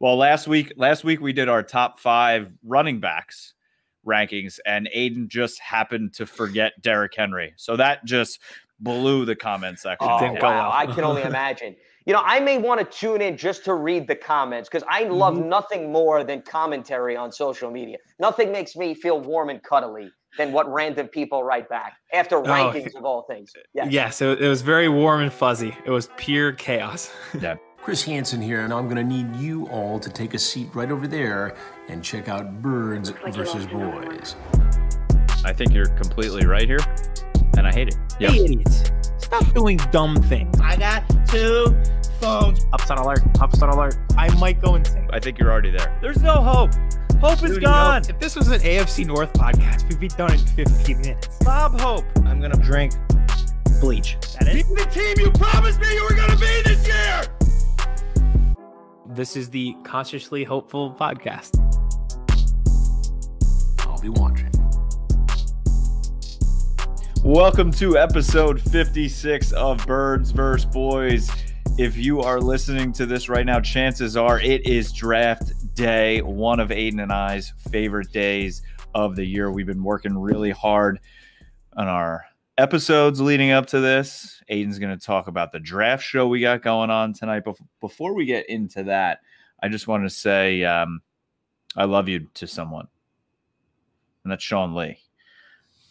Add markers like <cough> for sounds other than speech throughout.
Well, last week, last week we did our top five running backs rankings, and Aiden just happened to forget Derrick Henry. So that just blew the comment section. Oh, wow. I can only imagine. You know, I may want to tune in just to read the comments because I love mm-hmm. nothing more than commentary on social media. Nothing makes me feel warm and cuddly than what random people write back after oh, rankings oh, of all things. Yes. yes, it, it was very warm and fuzzy. It was pure chaos. yeah. Chris Hansen here, and I'm going to need you all to take a seat right over there and check out Birds versus Boys. I think you're completely right here, and I hate it. Yep. Hey, idiots. Stop doing dumb things. I got two phones. Upside alert. Upside alert. I might go insane. I think you're already there. There's no hope. Hope is gone. If this was an AFC North podcast, we'd be done in 15 minutes. Bob Hope. I'm going to drink bleach. That is? Be the team you promised me you were going to be this year. This is the Consciously Hopeful podcast. I'll be watching. Welcome to episode 56 of Birds vs. Boys. If you are listening to this right now, chances are it is draft day, one of Aiden and I's favorite days of the year. We've been working really hard on our episodes leading up to this. Aiden's going to talk about the draft show we got going on tonight. But before we get into that, I just want to say um, I love you to someone, and that's Sean Lee.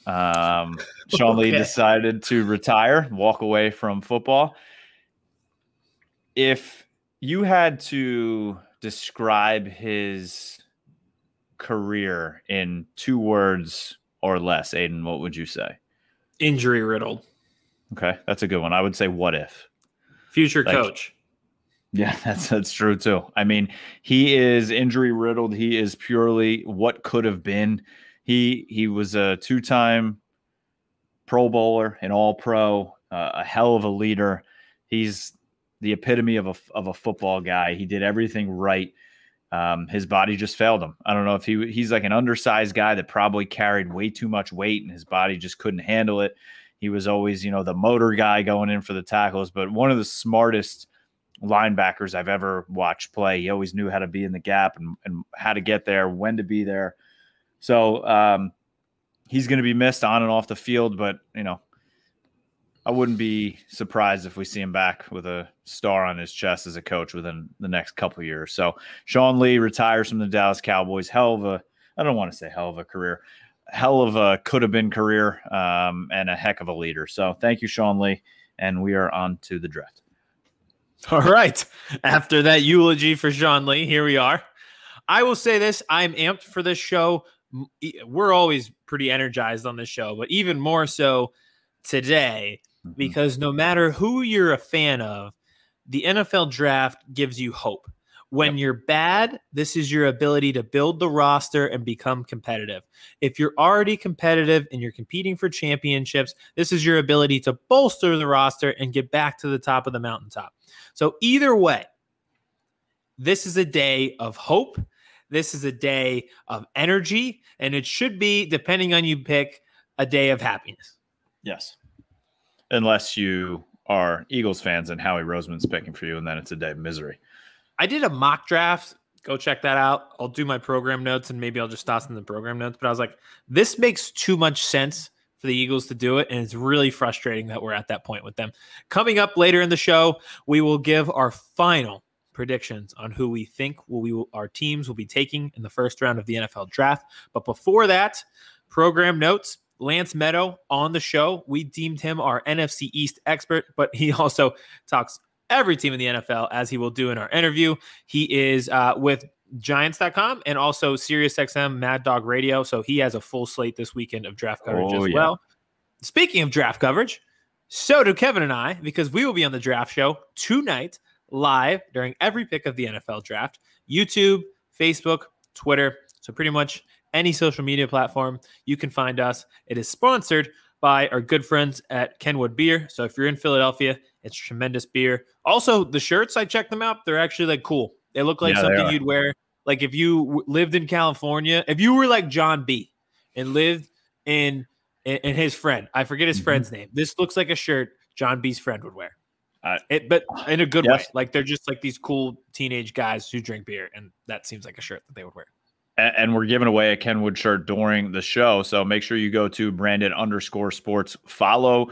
Um, <laughs> Sean okay. Lee decided to retire, walk away from football. If you had to describe his career in two words or less, Aiden, what would you say? Injury riddled. Okay, that's a good one. I would say what if future like, coach. Yeah, <laughs> that's that's true too. I mean, he is injury riddled. He is purely what could have been. He he was a two time Pro Bowler, an All Pro, uh, a hell of a leader. He's the epitome of a of a football guy. He did everything right. Um, his body just failed him. I don't know if he he's like an undersized guy that probably carried way too much weight and his body just couldn't handle it. He was always, you know, the motor guy going in for the tackles, but one of the smartest linebackers I've ever watched play. He always knew how to be in the gap and, and how to get there, when to be there. So um, he's going to be missed on and off the field, but you know, I wouldn't be surprised if we see him back with a star on his chest as a coach within the next couple years. So Sean Lee retires from the Dallas Cowboys. Hell of a, I don't want to say hell of a career, hell of a could have been career, um, and a heck of a leader. So thank you, Sean Lee, and we are on to the draft. All right. After that eulogy for Sean Lee, here we are. I will say this: I'm amped for this show. We're always pretty energized on this show, but even more so today mm-hmm. because no matter who you're a fan of, the NFL draft gives you hope. When yep. you're bad, this is your ability to build the roster and become competitive. If you're already competitive and you're competing for championships, this is your ability to bolster the roster and get back to the top of the mountaintop. So, either way, this is a day of hope. This is a day of energy. And it should be, depending on you pick, a day of happiness. Yes unless you are Eagles fans and Howie Roseman's picking for you, and then it's a day of misery. I did a mock draft. Go check that out. I'll do my program notes and maybe I'll just toss in the program notes. But I was like, this makes too much sense for the Eagles to do it. And it's really frustrating that we're at that point with them. Coming up later in the show, we will give our final predictions on who we think will we, our teams will be taking in the first round of the NFL draft. But before that, program notes. Lance Medow on the show. We deemed him our NFC East expert, but he <laughs> also talks every team in the NFL, as he will do in our interview. He is uh, with Giants.com and also SiriusXM Mad Dog Radio. So he has a full slate this weekend of draft coverage oh, as yeah. well. Speaking of draft coverage, so do Kevin and I, because we will be on the draft show tonight live during every pick of the NFL draft YouTube, Facebook, Twitter. So pretty much any social media platform. You can find us. It is sponsored by our good friends at Kenwood Beer. So if you're in Philadelphia, it's tremendous beer. Also, the shirts I checked them out. They're actually like cool. They look like yeah, something you'd wear. Like if you lived in California, if you were like John B. and lived in and his friend, I forget his mm-hmm. friend's name. This looks like a shirt John B.'s friend would wear. It, but in a good Yes. way. Like they're just like these cool teenage guys who drink beer, and that seems like a shirt that they would wear. And we're giving away a Kenwood shirt during the show. So make sure you go to Brandon underscore sports, follow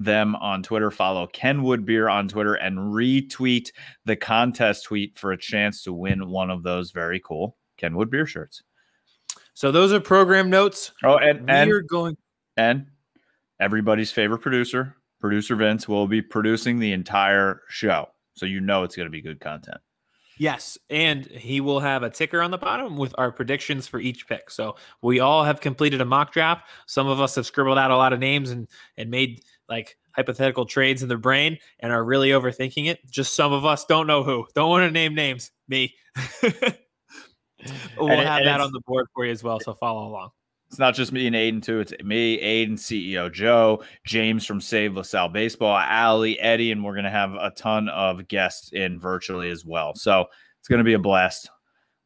them on Twitter, follow Kenwood Beer on Twitter, and retweet the contest tweet for a chance to win one of those very cool Kenwood Beer shirts. So those are program notes. Oh, and and, We're going. and everybody's favorite producer, producer Vince, will be producing the entire show. So you know it's going to be good content. Yes, and he will have a ticker on the bottom with our predictions for each pick. So we all have completed a mock draft. Some of us have scribbled out a lot of names and and made like hypothetical trades in their brain and are really overthinking it. Just some of us don't know who. Don't want to name names. Me. <laughs> we'll And have and that on the board for you as well. So follow along. It's not just me and Aiden too. It's me, Aiden, CEO Joe, James from Save LaSalle Baseball, Ali, Eddie, and we're gonna have a ton of guests in virtually as well. So it's gonna be a blast.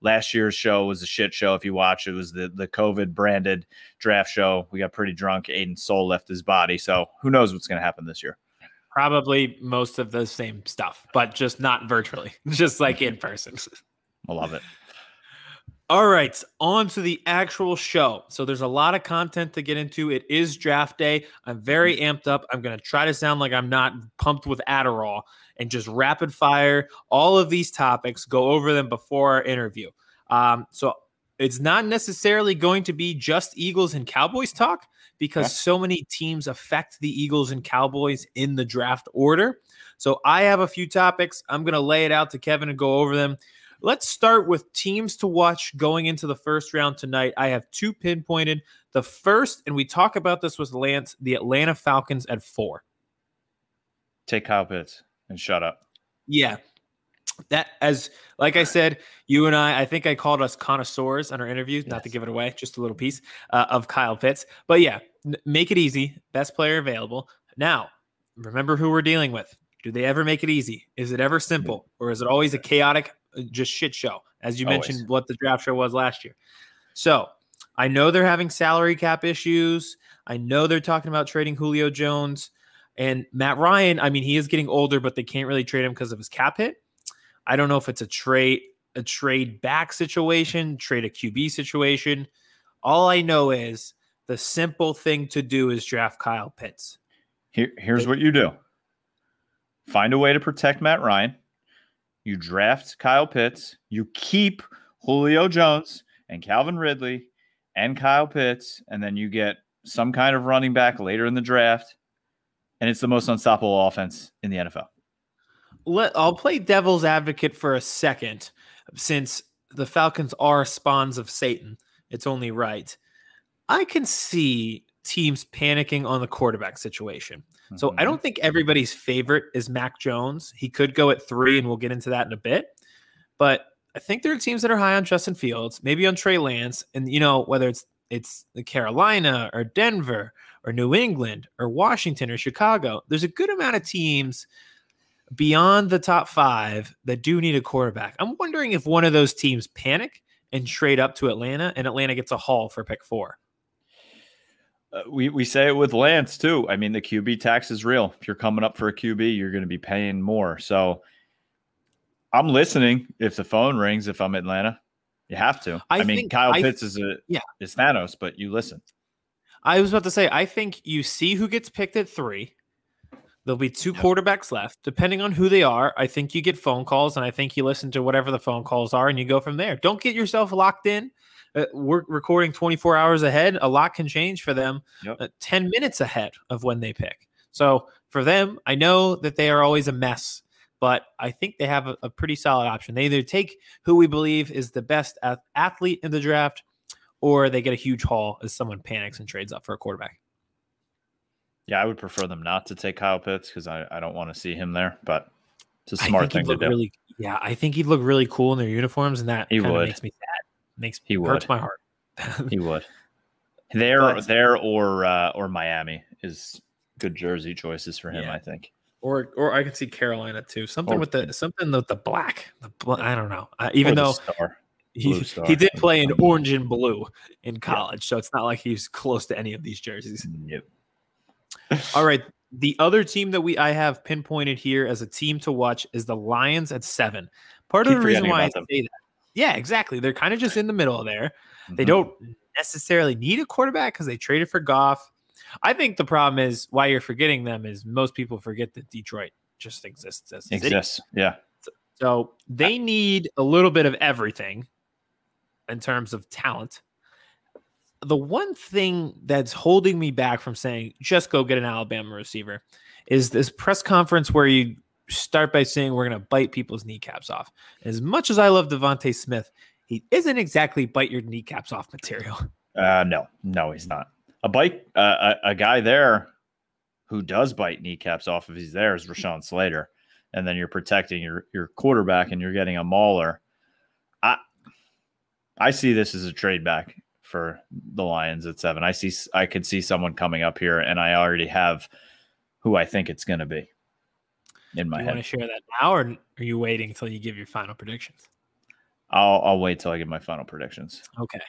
Last year's show was a shit show. If you watch, it was the the COVID branded draft show. We got pretty drunk. Aiden's soul left his body. So who knows what's gonna happen this year? Probably most of the same stuff, but just not virtually, <laughs> just like in person. I love it. All right, on to the actual show. So there's a lot of content to get into. It is draft day. I'm very amped up. I'm going to try to sound like I'm not pumped with Adderall and just rapid fire all of these topics, go over them before our interview. Um, so it's not necessarily going to be just Eagles and Cowboys talk because so many teams affect the Eagles and Cowboys in the draft order. So I have a few topics. I'm going to lay it out to Kevin and go over them. Let's start with teams to watch going into the first round tonight. I have two pinpointed. The first, and we talk about this with Lance, the Atlanta Falcons at four. Take Kyle Pitts and shut up. Yeah. That as like I said, you and I, I think I called us connoisseurs on our interviews, not to give it away, just a little piece uh, of Kyle Pitts. But yeah, n- make it easy. Best player available. Now, remember who we're dealing with. Do they ever make it easy? Is it ever simple, or is it always a chaotic, Uh, just shit show? As you Always. mentioned, what the draft show was last year. So I know they're having salary cap issues. I know they're talking about trading Julio Jones and Matt Ryan. I mean, he is getting older, but they can't really trade him because of his cap hit. I don't know if it's a trade a trade back situation, trade a QB situation. All I know is the simple thing to do is draft Kyle Pitts. Here, here's what you do find a way to protect Matt Ryan. You draft Kyle Pitts. You keep Julio Jones and Calvin Ridley and Kyle Pitts. And then you get some kind of running back later in the draft. And it's the most unstoppable offense in the NFL. Let I'll play devil's advocate for a second, since the Falcons are spawns of Satan. It's only right. I can see teams panicking on the quarterback situation. So I Mhm. don't think everybody's favorite is Mac Jones. He could go at three, and we'll get into that in a bit. But I think there are teams that are high on Justin Fields, maybe on Trey Lance, and you know whether it's it's the Carolina or Denver or New England or Washington or Chicago. There's a good amount of teams beyond the top five that do need a quarterback. I'm wondering if one of those teams panic and trade up to Atlanta, and Atlanta gets a haul for pick four. Uh, we, we say it with Lance too. I mean, the QB tax is real. If you're coming up for a QB, you're going to be paying more. So I'm listening if the phone rings. If I'm Atlanta, you have to. I, I mean, think- Kyle I- Pitts is a yeah. is Thanos, but you listen. I was about to say, I think you see who gets picked at three. There'll be two Yep. quarterbacks left. Depending on who they are, I think you get phone calls, and I think you listen to whatever the phone calls are, and you go from there. Don't get yourself locked in. Uh, we're recording 24 hours ahead. A lot can change for them Yep. uh, 10 minutes ahead of when they pick. So for them, I know that they are always a mess, but I think they have a, a pretty solid option. They either take who we believe is the best ath- athlete in the draft, or they get a huge haul as someone panics and trades up for a quarterback. Yeah, I would prefer them not to take Kyle Pitts because I, I don't want to see him there, but it's a smart thing to do. Really, yeah, I think he'd look really cool in their uniforms, and that He would. makes me sad. Makes He hurts would. my heart. he <laughs> would. There, But- there, or uh, or Miami is good jersey choices for him. Yeah. I think. or or I could see Carolina too. Something Or- with the something with the black. The bl- I don't know. Uh, even though he, he did play in orange and blue in college, so it's not like he's close to any of these jerseys. Yep. All right, The other team that we I have pinpointed here as a team to watch is the Lions at seven. Part Keep of the reason why I say that, yeah, exactly. They're kind of just in the middle there. They Mhm. don't necessarily need a quarterback because they traded for Goff. I think the problem is why you're forgetting them is most people forget that Detroit just exists as exists. Yeah. So they need a little bit of everything in terms of talent. The one thing that's holding me back from saying just go get an Alabama receiver is this press conference where you start by saying we're going to bite people's kneecaps off. As much as I love DeVonta Smith, he isn't exactly bite your kneecaps off material. <laughs> Uh, no, no, he's not. A bite, uh, a, a guy there who does bite kneecaps off if he's there is Rashawn Slater, and then you're protecting your your quarterback and you're getting a mauler. I I see this as a trade back for the Lions at seven. I see I could see someone coming up here, and I already have who I think it's going to be in Do my you want to share that now, or are you waiting until you give your final predictions? I'll I'll wait till I get my final predictions. Okay.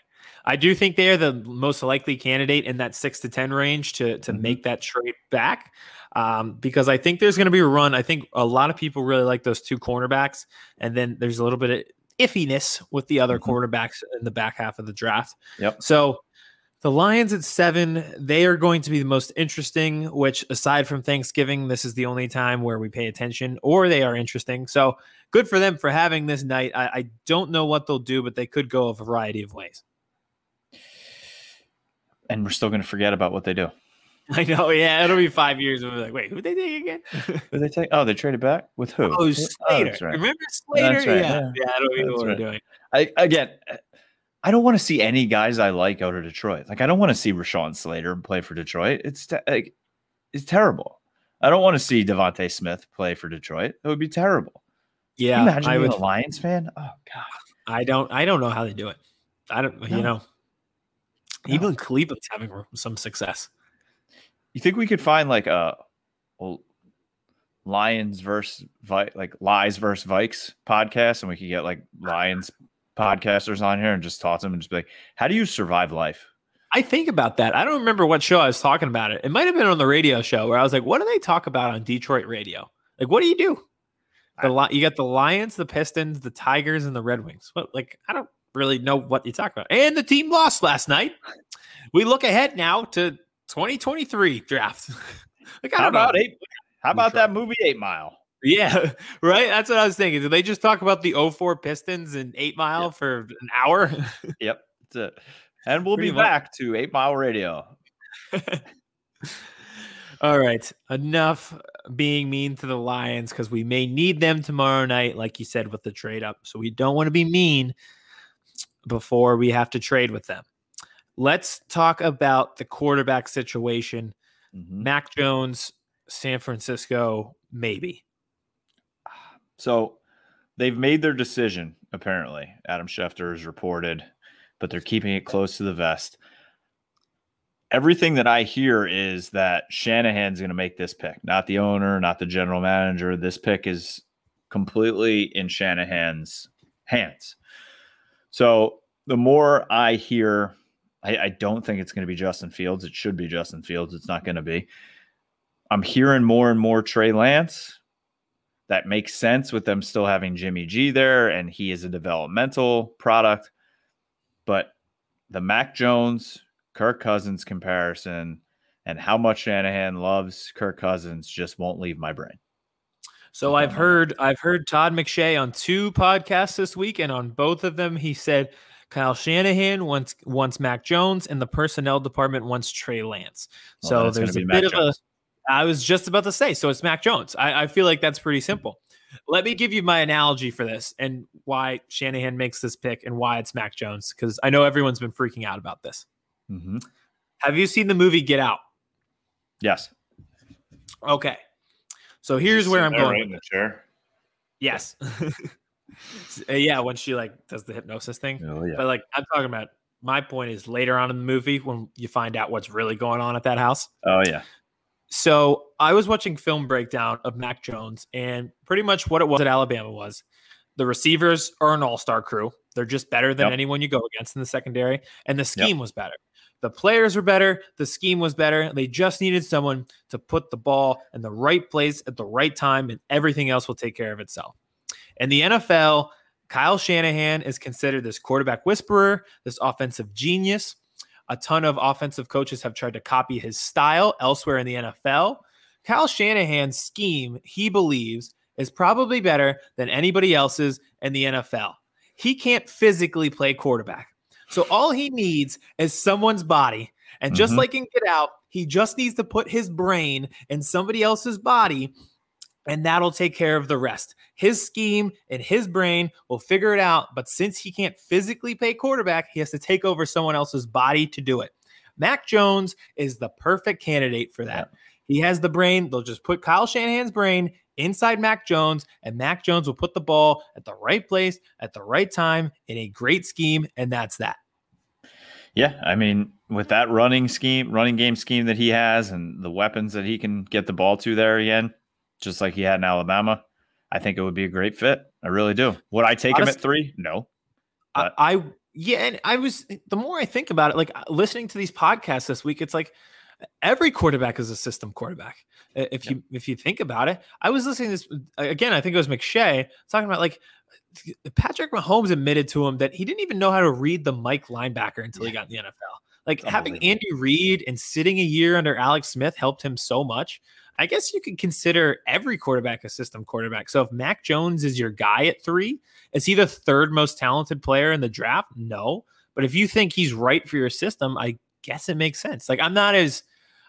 I do think they are the most likely candidate in that six to 10 range to, to Mhm. make that trade back um, because I think there's going to be a run. I think a lot of people really like those two cornerbacks. And then there's a little bit of iffiness with the other Mhm. quarterbacks in the back half of the draft. Yep. So the Lions at seven, they are going to be the most interesting, which aside from Thanksgiving, this is the only time where we pay attention or they are interesting. So good for them for having this night. I, I don't know what they'll do, but they could go a variety of ways. And we're still going to forget about what they do. <laughs> I know. Yeah. It'll be five years. And we'll be like, wait, who did they take again? Who they take? Oh, they traded back with who? Oh, Who- Slater. that's right. Remember Slater? That's right, Yeah. yeah. Yeah. I don't even know what right. we're doing. I again, I don't want to see any guys I like go to Detroit. Like I don't want to see Rashawn Slater play for Detroit. It's te- like it's terrible. I don't want to see DeVonta Smith play for Detroit. It would be terrible. Yeah. imagine I being would. a Lions fan? Oh God. I don't. I don't know how they do it. I don't. You know. No. Even Cleveland's having some success. You think we could find like a well, Lions versus like Lies versus Vikes podcast, and we could get like Lions podcasters on here and just talk to them and just be like, "How do you survive life?" I think about that. I don't remember what show I was talking about it. It might have been on the radio show where I was like, "What do they talk about on Detroit radio? Like, what do you do?" The li- you got the Lions, the Pistons, the Tigers, and the Red Wings. What? Like, I don't really know what you talk about. And the team lost last night. We look ahead now to 2023 draft. <laughs> like, I How don't know. about eight? How about Detroit. that movie Eight Mile? Yeah, <laughs> right. That's what I was thinking. Did they just talk about the 04 Pistons and Eight Mile Yeah. for an hour? <laughs> Yep. That's it. And we'll Pretty be much. back to Eight Mile Radio. <laughs> All right. Enough being mean to the Lions because we may need them tomorrow night, like you said, with the trade up. So we don't want to be mean before we have to trade with them. Let's talk about the quarterback situation. Mhm. Mac Jones, San Francisco, maybe. So they've made their decision, apparently. Adam Schefter has reported, but they're keeping it close to the vest. Everything that I hear is that Shanahan's going to make this pick, not the owner, not the general manager. This pick is completely in Shanahan's hands. So the more I hear, I, I don't think it's going to be Justin Fields. It should be Justin Fields. It's not going to be. I'm hearing more and more Trey Lance that makes sense with them still having Jimmy G there, and he is a developmental product. But the Mac Jones, Kirk Cousins comparison and how much Shanahan loves Kirk Cousins just won't leave my brain. So I've heard I've heard Todd McShay on two podcasts this week, and on both of them he said Kyle Shanahan wants wants Mac Jones, and the personnel department wants Trey Lance. Well, so there's a be bit Mac of Jones. a. I was just about to say, so it's Mac Jones. I, I feel like that's pretty simple. Let me give you my analogy for this and why Shanahan makes this pick and why it's Mac Jones because I know everyone's been freaking out about this. Mm-hmm. Have you seen the movie Get Out? Yes. Okay, so here's where I'm going. with in the chair. Yes. <laughs> Uh, yeah, when she like does the hypnosis thing. Oh yeah. But like I'm talking about my point is later on in the movie when you find out what's really going on at that house. Oh yeah. So I was watching film breakdown of Mac Jones, and pretty much what it was at Alabama was the receivers are an all-star crew. They're just better than Yep. anyone you go against in the secondary, and the scheme was better. The players were better. The scheme was better. They just needed someone to put the ball in the right place at the right time, and everything else will take care of itself. In the NFL, Kyle Shanahan is considered this quarterback whisperer, this offensive genius. A ton of offensive coaches have tried to copy his style elsewhere in the NFL. Kyle Shanahan's scheme, he believes, is probably better than anybody else's in the NFL. He can't physically play quarterback. So all he needs is someone's body. And just Mhm. like in Get Out, he just needs to put his brain in somebody else's body, and that'll take care of the rest. His scheme and his brain will figure it out. But since he can't physically play quarterback, he has to take over someone else's body to do it. Mac Jones is the perfect candidate for that. He has the brain. They'll just put Kyle Shanahan's brain inside Mac Jones, and Mac Jones will put the ball at the right place at the right time in a great scheme, and that's that. Yeah, I mean, with that running scheme, running game scheme that he has, and the weapons that he can get the ball to there again, just like he had in Alabama, I think it would be a great fit. I really do. Would I take him at three? No. I, I yeah, and I was the more I think about it, like uh, listening to these podcasts this week, it's like every quarterback is a system quarterback. If you if you think about it, I was listening to this uh, again. I think it was McShay talking about like Patrick Mahomes admitted to him that he didn't even know how to read the Mike linebacker until he got in the NFL. Like having Andy Reid and sitting a year under Alex Smith helped him so much. I guess you could consider every quarterback a system quarterback. So if Mac Jones is your guy at three, is he the third most talented player in the draft? No. But if you think he's right for your system, I guess it makes sense. Like I'm not as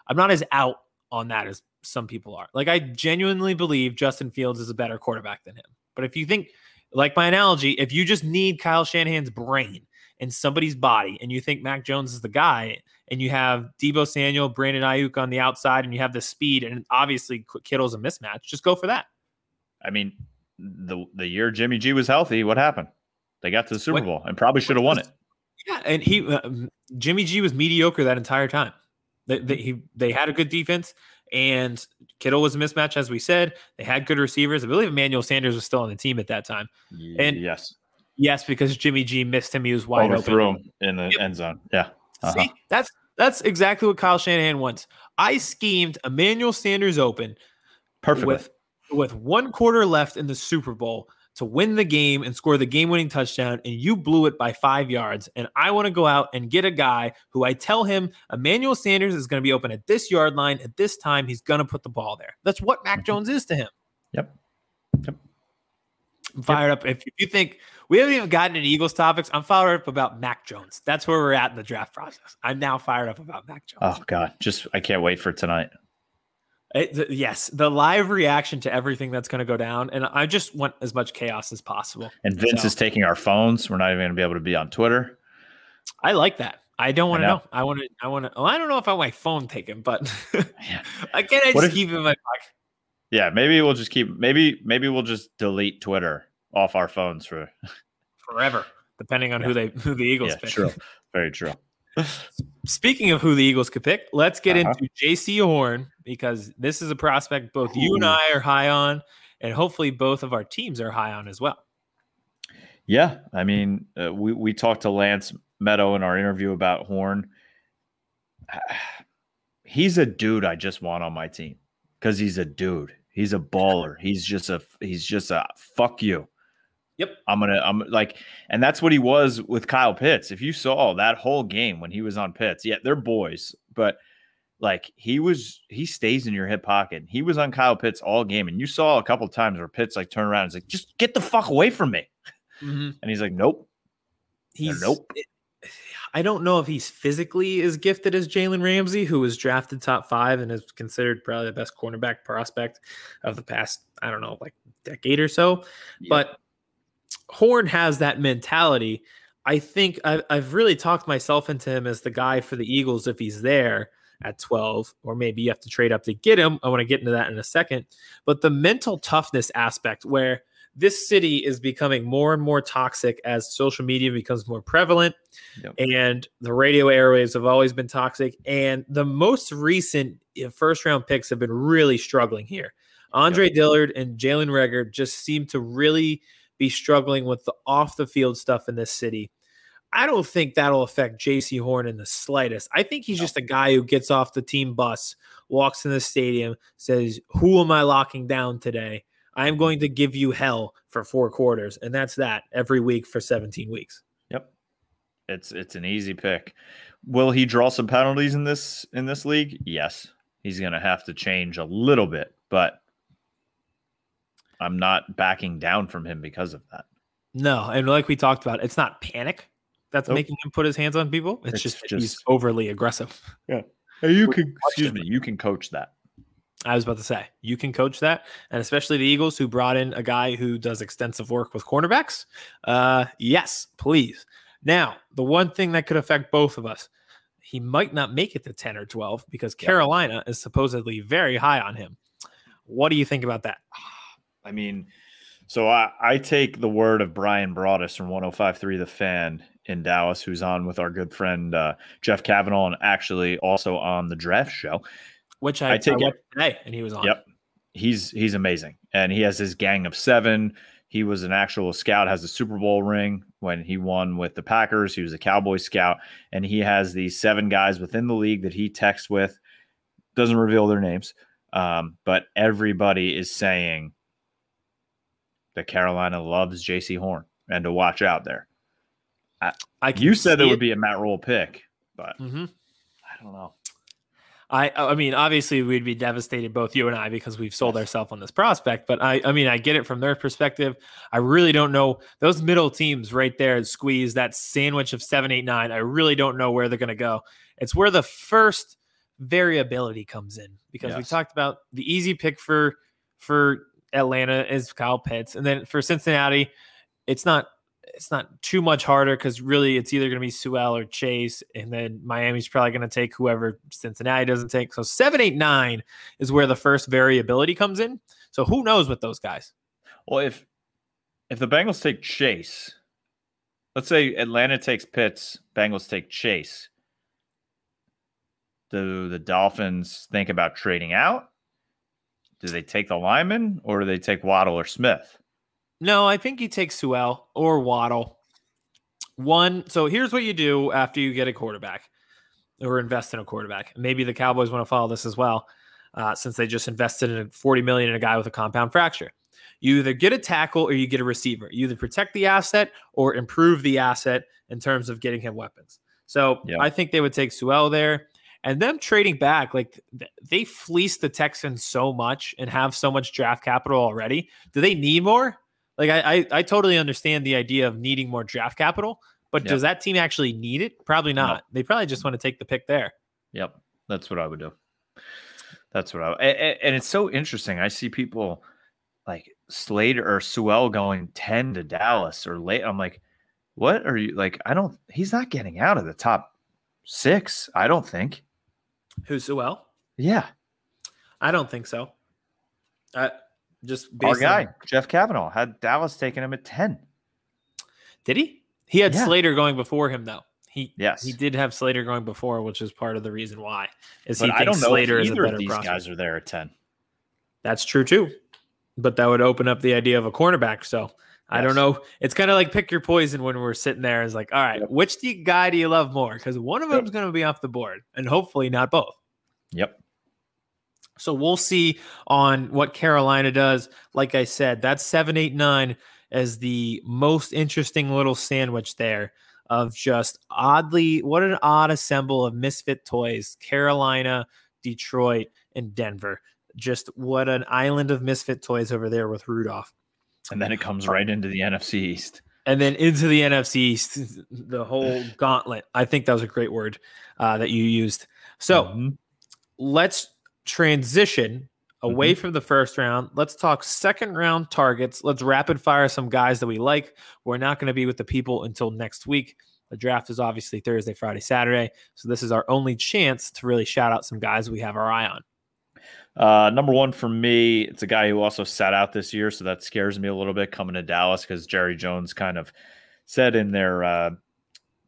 I'm not as out on that as some people are. Like I genuinely believe Justin Fields is a better quarterback than him. But if you think like my analogy, if you just need Kyle Shanahan's brain in somebody's body and you think Mac Jones is the guy and you have Deebo Samuel, Brandon Aiyuk on the outside and you have the speed and obviously Kittle's a mismatch, just go for that. I mean, the the year Jimmy G was healthy, what happened? They got to the Super What- Bowl and probably should have won it. Yeah, and he uh, Jimmy G was mediocre that entire time. They, they, he, they had a good defense, and Kittle was a mismatch, as we said. They had good receivers. I believe Emmanuel Sanders was still on the team at that time. And- yes, Yes, because Jimmy G missed him. He was wide overthrew open. him in the Yep. end zone. Yeah, Uh-huh. See, that's that's exactly what Kyle Shanahan wants. I schemed Emmanuel Sanders open perfect. with with one quarter left in the Super Bowl to win the game and score the game-winning touchdown, and you blew it by five yards. And I want to go out and get a guy who I tell him Emmanuel Sanders is going to be open at this yard line at this time. He's going to put the ball there. That's what Mac mm-hmm. Jones is to him. Yep. Yep. I'm fired up. If you think we haven't even gotten into Eagles topics, I'm fired up about Mac Jones. That's where we're at in the draft process. I'm now fired up about Mac Jones. Oh God, just I can't wait for tonight. It- th- yes, the live reaction to everything that's going to go down, and I just want as much chaos as possible. And Vince So- is taking our phones. We're not even going to be able to be on Twitter. I like that. I don't want to know. know. I want to. I want to. Well, I don't know if I want my phone taken, but <laughs> Yeah. <laughs> again, I just if- keep it in my pocket. Yeah, maybe we'll just keep. Maybe maybe we'll just delete Twitter off our phones for. <laughs> forever, depending on who they who the Eagles Yeah, pick. true. Very true. <laughs> Speaking of who the Eagles could pick, let's get Uh-huh. into Jaycee Horn because this is a prospect both you and I are high on, and hopefully both of our teams are high on as well. Yeah, I mean, uh, we we talked to Lance Medow in our interview about Horn. <sighs> He's a dude I just want on my team because he's a dude. He's a baller. He's just a he's just a fuck you. Yep. I'm gonna I'm like, and that's what he was with Kyle Pitts. If you saw that whole game when he was on Pitts, yeah, they're boys, but like he was he stays in your hip pocket. He was on Kyle Pitts all game, and you saw a couple times where Pitts like turned around and was like, just get the fuck away from me. Mm-hmm. And he's like, Nope. He's nope. I don't know if he's physically as gifted as Jalen Ramsey, who was drafted top five and is considered probably the best cornerback prospect of the past, I don't know, like decade or so. Yeah. But Horn has that mentality. I think I've, I've really talked myself into him as the guy for the Eagles if he's there at 12, or maybe you have to trade up to get him. I want to get into that in a second. But the mental toughness aspect, where this city is becoming more and more toxic as social media becomes more prevalent Yep. and the radio airwaves have always been toxic and the most recent uh, first round picks have been really struggling here andre dillard and jalen Reagor just seem to really be struggling with the off the field stuff in this city I don't think that'll affect Jaycee Horn in the slightest. I think he's just a guy who gets off the team bus, walks in the stadium, says, "Who am I locking down today? I'm going to give you hell for four quarters," and that's that every week for 17 weeks. Yep. It's it's an easy pick. Will he draw some penalties in this in this league? Yes. He's going to have to change a little bit, but I'm not backing down from him because of that. No, and like we talked about, it's not panic that's Nope. making him put his hands on people. It's, It's just, that he's just- overly aggressive. Yeah, you can excuse me, you can coach that. I was about to say you can coach that, and especially the Eagles who brought in a guy who does extensive work with cornerbacks. Uh, yes, please. Now, the one thing that could affect both of us, he might not make it to ten or twelve because Carolina is supposedly very high on him. What do you think about that? I mean, so I, I take the word of Bryan Broaddus from 1053 The Fan in Dallas, who's on with our good friend uh, Jeff Cavanaugh and actually also on the draft show. Which I, I take I it. today, and he was on. Yep. He's he's amazing. And he has his gang of seven. He was an actual scout, has a Super Bowl ring when he won with the Packers. He was a Cowboy scout, and he has these seven guys within the league that he texts with. Doesn't reveal their names, um, but everybody is saying that Carolina loves Jaycee Horn and to watch out there. I can You said see it would be a Matt Rhule pick, but Mhm. I don't know. I I mean, obviously we'd be devastated, both you and I, because we've sold Yes. ourselves on this prospect. But I I mean, I get it from their perspective. I really don't know those middle teams right there, squeeze that sandwich of seven, eight, nine. I really don't know where they're gonna go. It's where the first variability comes in because we talked about the easy pick for for Atlanta is Kyle Pitts, and then for Cincinnati, it's not it's not too much harder because really it's either going to be Sewell or Chase, and then Miami's probably going to take whoever Cincinnati doesn't take. So seven, eight, nine is where the first variability comes in. So who knows with those guys? Well, if if the Bengals take Chase, let's say Atlanta takes Pitts, Bengals take Chase. Do the Dolphins think about trading out? Do they take the lineman or do they take Waddle or Smith? No, I think you take Sewell or Waddle. One. So here's what you do after you get a quarterback or invest in a quarterback. Maybe the Cowboys want to follow this as well, uh, since they just invested in 40 million in a guy with a compound fracture. You either get a tackle or you get a receiver. You either protect the asset or improve the asset in terms of getting him weapons. So Yeah. I think they would take Sewell there. And them trading back, like they fleeced the Texans so much and have so much draft capital already. Do they need more? Like I, I, I totally understand the idea of needing more draft capital, but Yeah. does that team actually need it? Probably not. They probably just want to take the pick there. Yep, that's what I would do. That's what I. a- a- And it's so interesting. I see people like Slater or Sewell going ten to Dallas or late. I'm like, what are you like? I don't. He's not getting out of the top six. I don't think. Who's Sewell? Yeah, I don't think so. Uh, just our guy on- Jeff Cavanaugh had Dallas taking him at ten. did he? He had Yeah. Slater going before him though. He Yes, he did have Slater going before, which is part of the reason why. Is But he I don't know Slater if is a either better of these prospect. guys are there at ten. That's true too. But that would open up the idea of a cornerback. So I don't know. It's kind of like pick your poison when we're sitting there. Is like, all right, Yep. which do you, guy do you love more? Because one of Yep. them's going to be off the board, and hopefully not both. Yep. So we'll see on what Carolina does. Like I said, that's seven, eight, nine as the most interesting little sandwich there of just oddly, what an odd assemble of misfit toys. Carolina, Detroit, and Denver. Just what an island of misfit toys over there with Rudolph. And then it comes right into the NFC East. And then into the NFC East, <laughs> the whole gauntlet. I think that was a great word uh, that you used. So Mhm. let's transition away from the first round. Let's talk second round targets. Let's rapid fire some guys that we like. We're not going to be with the people until next week. The draft is obviously Thursday, Friday, Saturday. So this is our only chance to really shout out some guys we have our eye on. Uh, number one for me, it's a guy who also sat out this year, so that scares me a little bit coming to Dallas because Jerry Jones kind of said in their uh,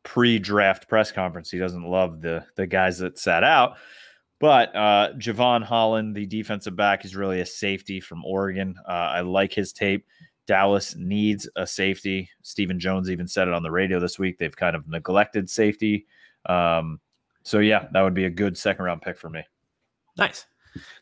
pre-draft press conference he doesn't love the the guys that sat out. But uh, Jevon Holland, the defensive back, is really a safety from Oregon. Uh, I like his tape. Dallas needs a safety. Stephen Jones even said it on the radio this week. They've kind of neglected safety. Um, so yeah, that would be a good second round pick for me. Nice.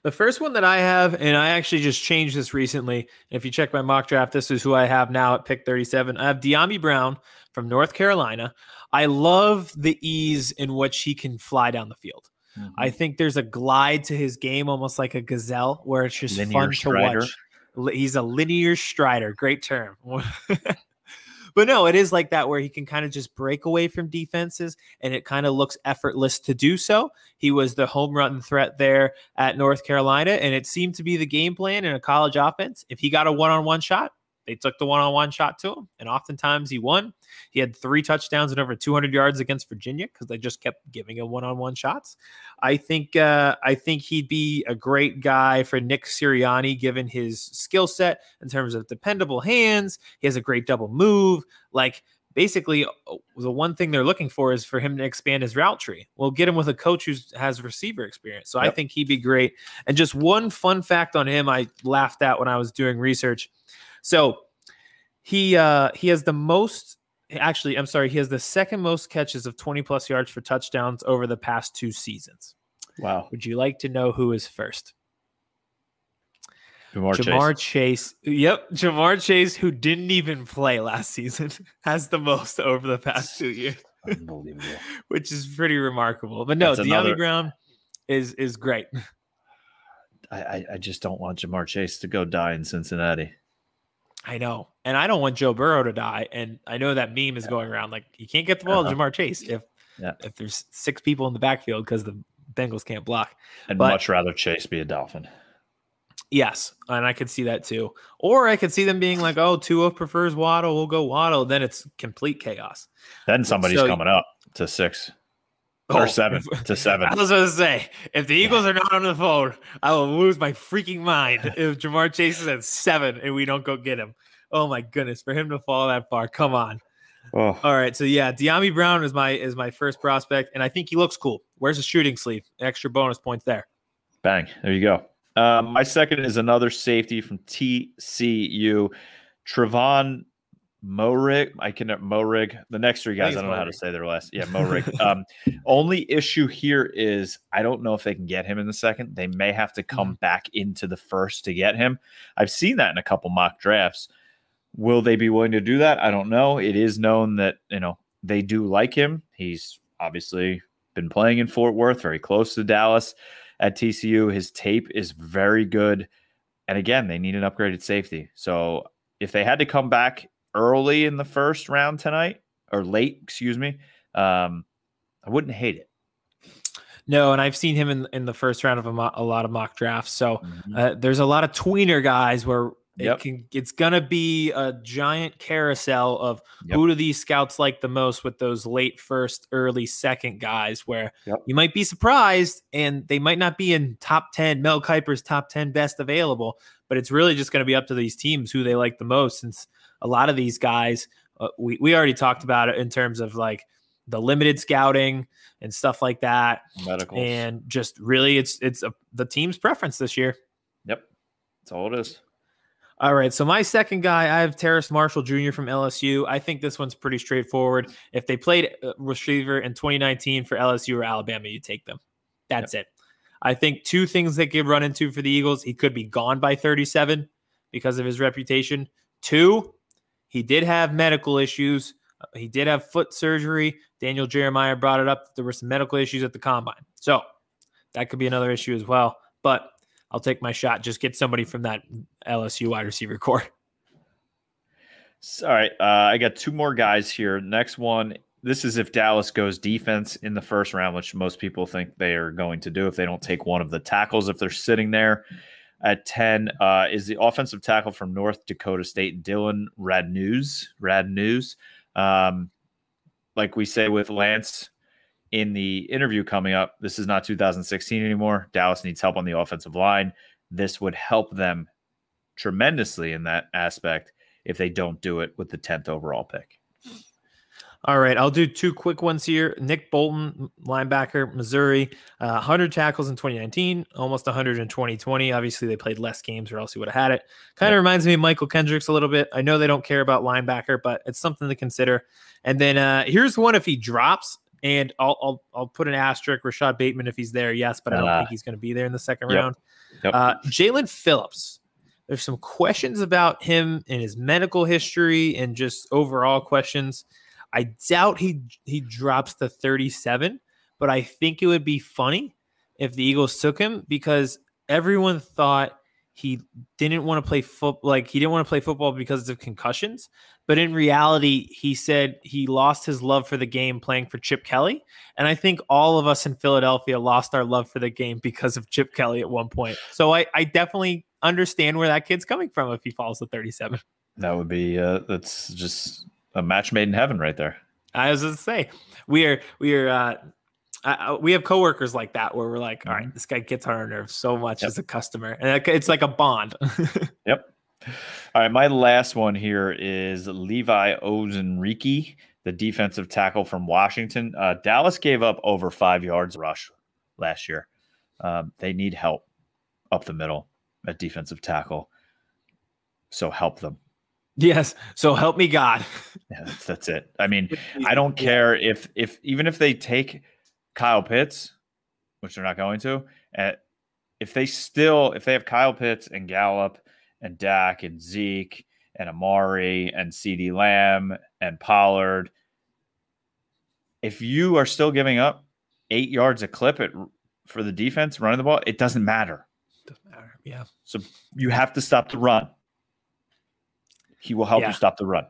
The first one that I have, and I actually just changed this recently. If you check my mock draft, this is who I have now at pick 37. I have Dyami Brown from North Carolina. I love the ease in which he can fly down the field. Mm-hmm. I think there's a glide to his game, almost like a gazelle, where it's just linear fun strider. to watch. He's a linear strider. Great term. <laughs> but no, it is like that where he can kind of just break away from defenses and it kind of looks effortless to do so. He was the home run threat there at North Carolina, and it seemed to be the game plan in a college offense. If he got a one on one shot, they took the one-on-one shot to him, and oftentimes he won. He had three touchdowns and over 200 yards against Virginia because they just kept giving him one-on-one shots. I think uh, I think he'd be a great guy for Nick Sirianni, given his skill set in terms of dependable hands. He has a great double move. Like basically, uh, the one thing they're looking for is for him to expand his route tree. We'll get him with a coach who has receiver experience. So yep. I think he'd be great. And just one fun fact on him, I laughed at when I was doing research so he uh he has the most actually, I'm sorry, he has the second most catches of 20 plus yards for touchdowns over the past two seasons. Wow. Would you like to know who is first? Ja'Marr, Ja'Marr Chase. Chase. Yep. Ja'Marr Chase, who didn't even play last season, <laughs> has the most over the past two years. Unbelievable. <laughs> Which is pretty remarkable. But no, That's another... Brown is is great. <laughs> I, I just don't want Ja'Marr Chase to go die in Cincinnati. I know. And I don't want Joe Burrow to die. And I know that meme is going around like you can't get the ball uh-huh. to Ja'Marr Chase if yeah. if there's six people in the backfield because the Bengals can't block. I'd but, much rather Chase be a Dolphin. Yes, and I could see that too. Or I could see them being like, "Oh, Tua prefers Waddle. We'll go Waddle." Then it's complete chaos. Then somebody's so, coming up to six or seven to seven. <laughs> I was going to say, if the Eagles yeah. are not on the phone, I will lose my freaking mind <laughs> if Ja'Marr Chase is at seven and we don't go get him. Oh my goodness, for him to fall that far, come on. Oh. All right, so yeah, Dyami Brown is my is my first prospect, and I think he looks cool. Where's the shooting sleeve? Extra bonus points there. Bang! There you go. Um, my second is another safety from TCU, Trevon Moehrig, I can Moehrig. The next three guys, I, I don't know how to say their last. Yeah, Moehrig. <laughs> um, only issue here is I don't know if they can get him in the second. They may have to come mm-hmm. back into the first to get him. I've seen that in a couple mock drafts. Will they be willing to do that? I don't know. It is known that you know they do like him. He's obviously been playing in Fort Worth, very close to Dallas at TCU. His tape is very good. And again, they need an upgraded safety. So if they had to come back early in the first round tonight or late, excuse me, um, I wouldn't hate it. No, and I've seen him in in the first round of a, mo- a lot of mock drafts. So mm-hmm. uh, there's a lot of tweener guys where it yep. can it's gonna be a giant carousel of yep. who do these scouts like the most with those late first, early second guys where yep. you might be surprised and they might not be in top 10, Mel Kiper's top 10 best available, but it's really just gonna be up to these teams who they like the most since a lot of these guys, uh, we, we already talked about it in terms of like the limited scouting and stuff like that. Medical and just really, it's it's a, the team's preference this year. Yep, that's all it is. All right, so my second guy, I have Terrace Marshall Jr. from LSU. I think this one's pretty straightforward. If they played receiver in 2019 for LSU or Alabama, you take them. That's yep. it. I think two things they could run into for the Eagles. He could be gone by 37 because of his reputation. Two, he did have medical issues. Uh, he did have foot surgery. Daniel Jeremiah brought it up. There were some medical issues at the combine. So that could be another issue as well. But I'll take my shot. Just get somebody from that LSU wide receiver corps. All right. Uh, I got two more guys here. Next one. This is if Dallas goes defense in the first round, which most people think they are going to do if they don't take one of the tackles if they're sitting there at 10 uh, is the offensive tackle from North Dakota State, Dillon Radunz. Radunz. Um, like we say with Lance in the interview coming up, this is not 2016 anymore. Dallas needs help on the offensive line. This would help them tremendously in that aspect if they don't do it with the 10th overall pick. All right, I'll do two quick ones here. Nick Bolton, linebacker, Missouri, uh, 100 tackles in 2019, almost 100 in 2020. Obviously, they played less games, or else he would have had it. Kind of reminds me of Mychal Kendricks a little bit. I know they don't care about linebacker, but it's something to consider. And then uh, here's one if he drops, and I'll I'll, I'll put an asterisk. Rashod Bateman if he's there, yes, but I don't Uh, think he's going to be there in the second yep. round. Yep. Uh, Jaelan Phillips. There's some questions about him and his medical history and just overall questions. I doubt he he drops to 37, but I think it would be funny if the Eagles took him because everyone thought he didn't want to play foot like he didn't want to play football because of concussions. But in reality, he said he lost his love for the game playing for Chip Kelly. And I think all of us in Philadelphia lost our love for the game because of Chip Kelly at one point. So I, I definitely understand where that kid's coming from if he falls to 37. That would be uh, that's just a match made in heaven right there. I was going to say, we are, we are, uh, uh, we have coworkers like that where we're like, all right, this guy gets on our nerves so much Yep. as a customer, and it's like a bond. <laughs> Yep. All right, my last one here is Levi Onwuzurike, the defensive tackle from Washington. Uh, Dallas gave up over five yards rush last year. Um, they need help up the middle at defensive tackle. So help them. Yes. So help me God. <laughs> Yeah, that's, that's it. I mean, I don't care if if even if they take Kyle Pitts, which they're not going to, uh, if they still if they have Kyle Pitts and Gallup and Dak and Zeke and Amari and CeeDee Lamb and Pollard, if you are still giving up eight yards a clip at, for the defense running the ball, it doesn't matter. Doesn't matter. Yeah. So you have to stop the run. He will help Yeah. you stop the run.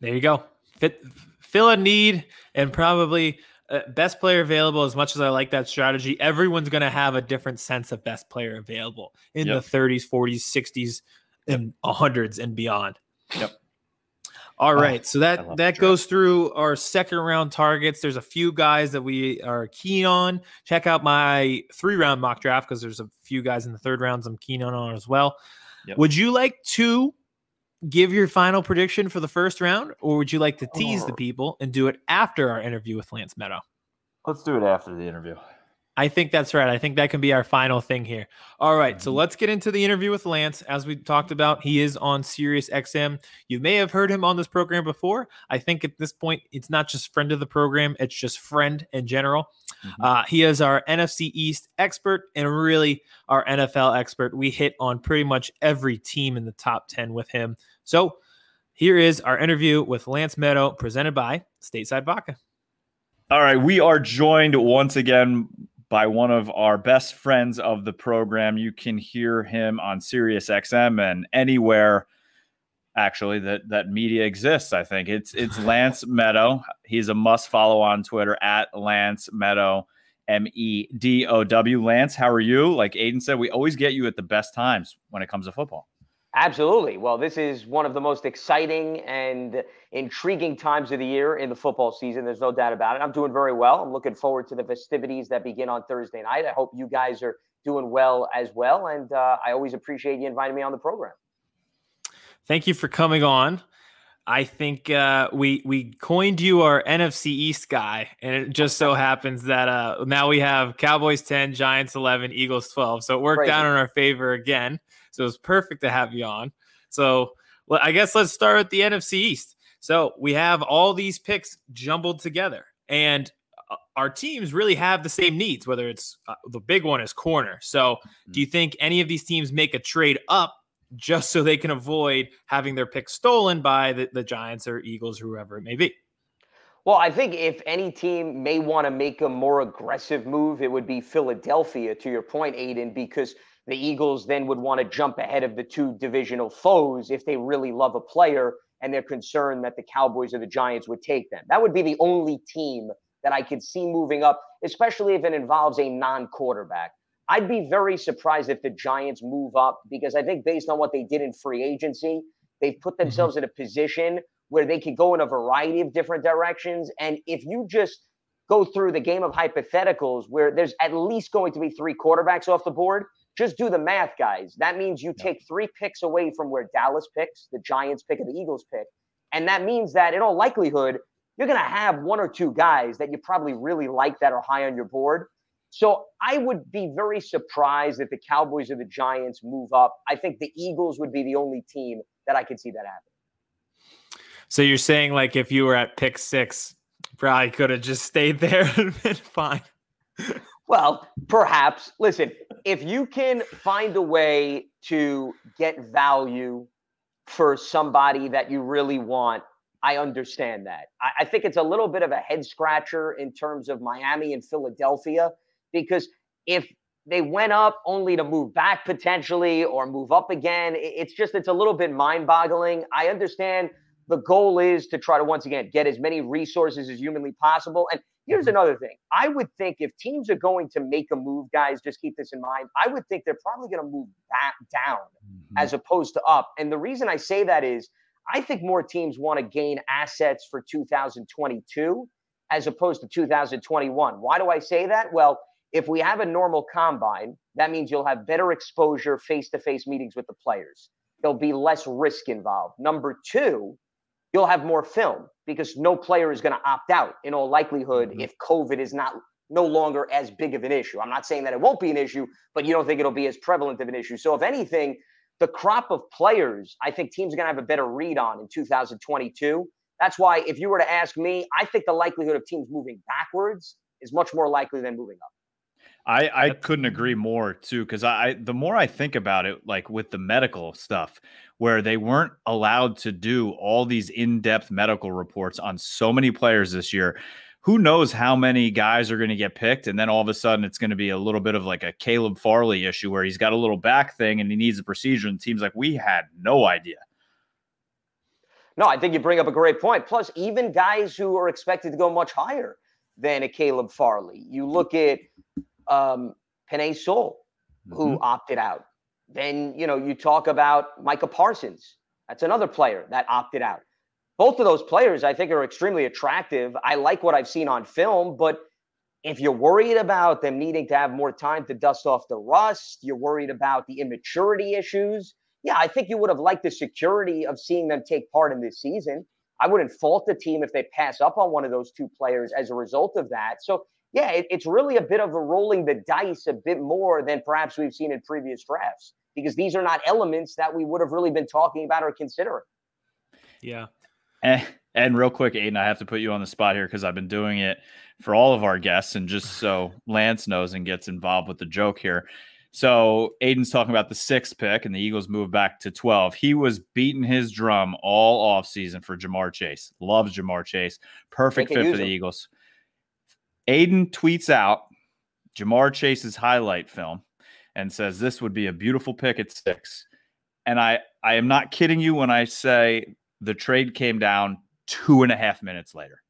There you go. Fit, fill a need and probably uh, best player available. As much as I like that strategy, everyone's going to have a different sense of best player available in Yep. the 30s, 40s, 60s, and 100s and beyond. Yep. All Oh, so that that goes through our second round targets. There's a few guys that we are keen on. Check out my three round mock draft because there's a few guys in the third rounds I'm keen on as well. Yep. Would you like to give your final prediction for the first round, or would you like to tease the Oh. people and do it after our interview with Lance Medow? Let's do it after the interview. I think that's right. I think that can be our final thing here. All right, so Mhm. let's get into the interview with Lance. As we talked about, he is on Sirius XM. You may have heard him on this program before. I think at this point, it's not just friend of the program; it's just friend in general. Mhm. Uh, he is our NFC East expert and really our NFL expert. We hit on pretty much every team in the top ten with him. So here is our interview with Lance Medow, presented by Stateside Vodka. All right, we are joined once again by one of our best friends of the program. You can hear him on Sirius XM and anywhere actually that that media exists. I think it's it's <laughs> Lance Medow. He's a must follow on Twitter at Lance Medow, M E D O W. Lance, how are you? Like Aiden said, we always get you at the best times when it comes to football. Absolutely. Well, this is one of the most exciting and intriguing times of the year in the football season. There's no doubt about it. I'm doing very well. I'm looking forward to the festivities that begin on Thursday night. I hope you guys are doing well as well. And uh, I always appreciate you inviting me on the program. Thank you for coming on. I think uh, we we coined you our NFC East guy, and it just so <laughs> happens that uh, now we have Cowboys ten, Giants eleven, Eagles twelve. So it worked Crazy. out in our favor again. So it's perfect to have you on. So well, I guess let's start with the NFC East. So we have all these picks jumbled together, and uh, our teams really have the same needs. Whether it's uh, the big one is corner. So do you think any of these teams make a trade up just so they can avoid having their pick stolen by the, the Giants or Eagles or whoever it may be. Well, I think if any team may want to make a more aggressive move, it would be Philadelphia, to your point, Aiden, because the Eagles then would want to jump ahead of the two divisional foes if they really love a player and they're concerned that the Cowboys or the Giants would take them. That would be the only team that I could see moving up, especially if it involves a non quarterback. I'd be very surprised if the Giants move up because I think, based on what they did in free agency, they've put mm-hmm. themselves in a position where they could go in a variety of different directions. And if you just go through the game of hypotheticals where there's at least going to be three quarterbacks off the board, just do the math, guys. That means you take three picks away from where Dallas picks, the Giants pick, and the Eagles pick. And that means that in all likelihood, you're going to have one or two guys that you probably really like that are high on your board. So I would be very surprised if the Cowboys or the Giants move up. I think the Eagles would be the only team that I could see that happen. So you're saying like if you were at pick six, probably could have just stayed there <laughs> and been fine. Well, perhaps. Listen, if you can find a way to get value for somebody that you really want, I understand that. I, I, think it's a little bit of a head scratcher in terms of Miami and Philadelphia because if they went up only to move back potentially or move up again, it's just it's a little bit mind boggling. I understand the goal is to try to once again get as many resources as humanly possible. And here's mm-hmm. another thing. I would think if teams are going to make a move, guys, just keep this in mind. I would think they're probably going to move back down mm-hmm. as opposed to up. And the reason I say that is I think more teams want to gain assets for 2022 as opposed to 2021. Why do I say that? Well, if we have a normal combine, that means you'll have better exposure, face to face meetings with the players. There'll be less risk involved. Number two, you'll have more film because no player is going to opt out in all likelihood mm-hmm. if COVID is not no longer as big of an issue. I'm not saying that it won't be an issue, but you don't think it'll be as prevalent of an issue. So if anything, the crop of players, I think teams are going to have a better read on in 2022. That's why if you were to ask me, I think the likelihood of teams moving backwards is much more likely than moving up. I, I couldn't agree more too because I the more I think about it, like with the medical stuff, where they weren't allowed to do all these in-depth medical reports on so many players this year. Who knows how many guys are going to get picked, and then all of a sudden it's going to be a little bit of like a Caleb Farley issue where he's got a little back thing and he needs a procedure, and teams like we had no idea. No, I think you bring up a great point. Plus, even guys who are expected to go much higher than a Caleb Farley. You look at um, Penei Sewell, who mm-hmm. opted out. Then, you know, you talk about Micah Parsons. That's another player that opted out. Both of those players, I think, are extremely attractive. I like what I've seen on film, but if you're worried about them needing to have more time to dust off the rust, you're worried about the immaturity issues. Yeah, I think you would have liked the security of seeing them take part in this season. I wouldn't fault the team if they pass up on one of those two players as a result of that. So yeah, it, it's really a bit of a rolling the dice a bit more than perhaps we've seen in previous drafts because these are not elements that we would have really been talking about or considering. Yeah. And, and real quick, Aiden, I have to put you on the spot here because I've been doing it for all of our guests, and just so <laughs> Lance knows and gets involved with the joke here. So Aiden's talking about the sixth pick, and the Eagles move back to 12. He was beating his drum all offseason for Ja'Marr Chase. Loves Ja'Marr Chase. Perfect fit for the him. Eagles. Aiden tweets out Ja'Marr Chase's highlight film and says this would be a beautiful pick at six. And I, I am not kidding you when I say the trade came down two and a half minutes later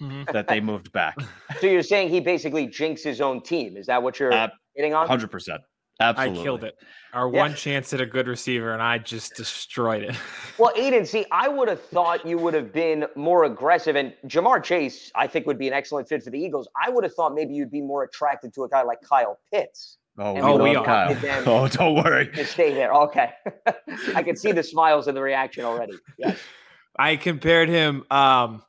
mm-hmm. that they moved back. <laughs> So you're saying he basically jinxed his own team? Is that what you're uh, hitting on? Hundred percent. Absolutely. I killed it. Our yeah. one chance at a good receiver, and I just destroyed it. <laughs> well, Aiden, see, I would have thought you would have been more aggressive, and Ja'Marr Chase, I think, would be an excellent fit for the Eagles. I would have thought maybe you'd be more attracted to a guy like Kyle Pitts. Oh, oh we are. Kyle. <laughs> Oh, don't worry. Stay there. Okay. <laughs> I can see the smiles and the reaction already. Yes. I compared him. Um,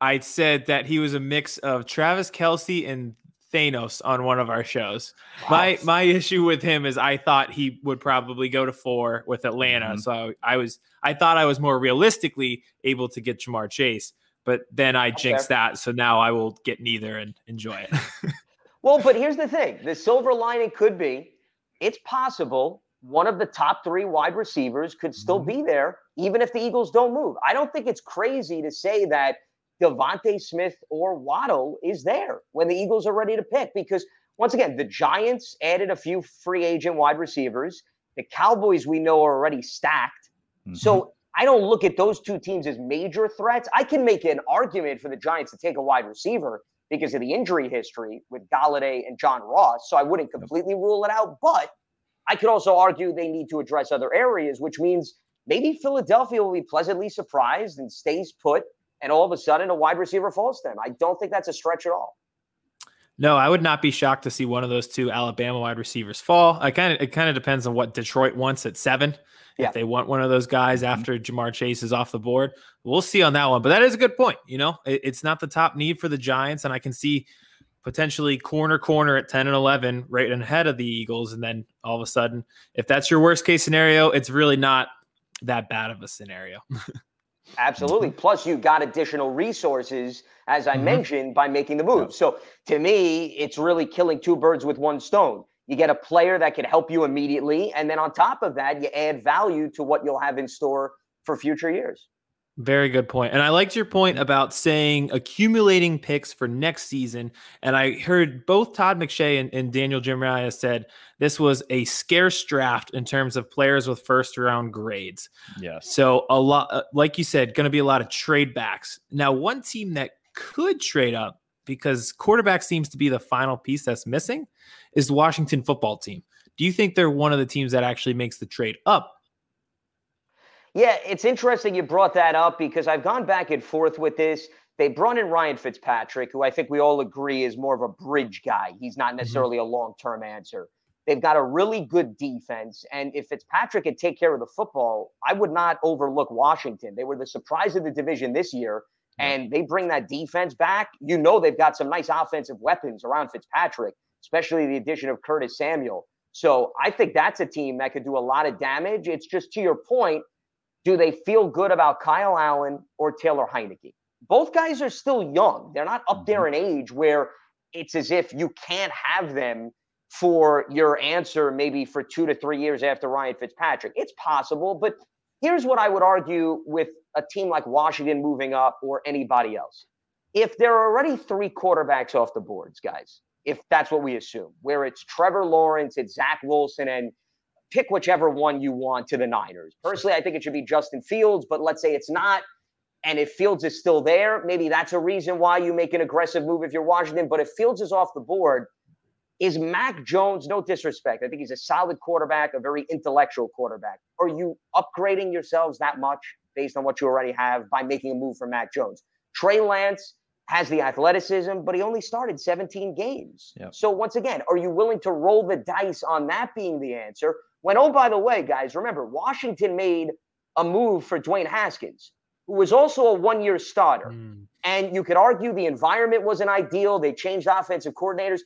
I said that he was a mix of Travis Kelce and Thanos on one of our shows. Wow. My my issue with him is I thought he would probably go to four with Atlanta. Mm-hmm. So I was I thought I was more realistically able to get Ja'Marr Chase, but then I okay. jinxed that. So now I will get neither and enjoy it. <laughs> well, but here's the thing: the silver lining could be it's possible one of the top three wide receivers could still mm-hmm. be there, even if the Eagles don't move. I don't think it's crazy to say that DeVonta Smith or Waddle is there when the Eagles are ready to pick. Because once again, the Giants added a few free agent wide receivers. The Cowboys, we know, are already stacked. Mm-hmm. So I don't look at those two teams as major threats. I can make an argument for the Giants to take a wide receiver because of the injury history with Golladay and John Ross. So I wouldn't completely rule it out. But I could also argue they need to address other areas, which means maybe Philadelphia will be pleasantly surprised and stays put and all of a sudden a wide receiver falls to them. I don't think that's a stretch at all. No, I would not be shocked to see one of those two Alabama wide receivers fall. I kind of it kind of depends on what Detroit wants at seven. Yeah. If they want one of those guys mm-hmm. after Ja'Marr Chase is off the board, we'll see on that one. But that is a good point. You know, it- it's not the top need for the Giants, and I can see potentially corner corner at 10 and 11 right ahead of the Eagles. And then all of a sudden, if that's your worst case scenario, it's really not that bad of a scenario. <laughs> Absolutely. Plus, you got additional resources, as I Mhm. mentioned, by making the move. So to me, it's really killing two birds with one stone. You get a player that can help you immediately. And then on top of that, you add value to what you'll have in store for future years. Very good point. And I liked your point about saying accumulating picks for next season. And I heard both Todd McShay and, and Daniel Jeremiah said this was a scarce draft in terms of players with first round grades. Yes. So a lot, uh, like you said, going to be a lot of trade backs. Now, one team that could trade up because quarterback seems to be the final piece that's missing is the Washington football team. Do you think they're one of the teams that actually makes the trade up? Yeah, it's interesting you brought that up because I've gone back and forth with this. They brought in Ryan Fitzpatrick, who I think we all agree is more of a bridge guy. He's not mm-hmm. necessarily a long term answer. They've got a really good defense. And if Fitzpatrick could take care of the football, I would not overlook Washington. They were the surprise of the division this year. And they bring that defense back. You know, they've got some nice offensive weapons around Fitzpatrick, especially the addition of Curtis Samuel. So I think that's a team that could do a lot of damage. It's just to your point, do they feel good about Kyle Allen or Taylor Heinicke? Both guys are still young. They're not up there mm-hmm. in age where it's as if you can't have them for your answer maybe for two to three years after Ryan Fitzpatrick. It's possible, but here's what I would argue with a team like Washington moving up or anybody else. If there are already three quarterbacks off the boards, guys, if that's what we assume, where it's Trevor Lawrence, it's Zach Wilson, and pick whichever one you want to the Niners. Personally, I think it should be Justin Fields, but let's say it's not. And if Fields is still there, maybe that's a reason why you make an aggressive move if you're Washington. But if Fields is off the board, is Mac Jones, no disrespect, I think he's a solid quarterback, a very intellectual quarterback. Are you upgrading yourselves that much based on what you already have by making a move for Mac Jones? Trey Lance has the athleticism, but he only started 17 games. Yep. So once again, are you willing to roll the dice on that being the answer? When, oh, by the way, guys, remember, Washington made a move for Dwayne Haskins, who was also a one year starter. Hmm. And you could argue the environment wasn't ideal. They changed offensive coordinators.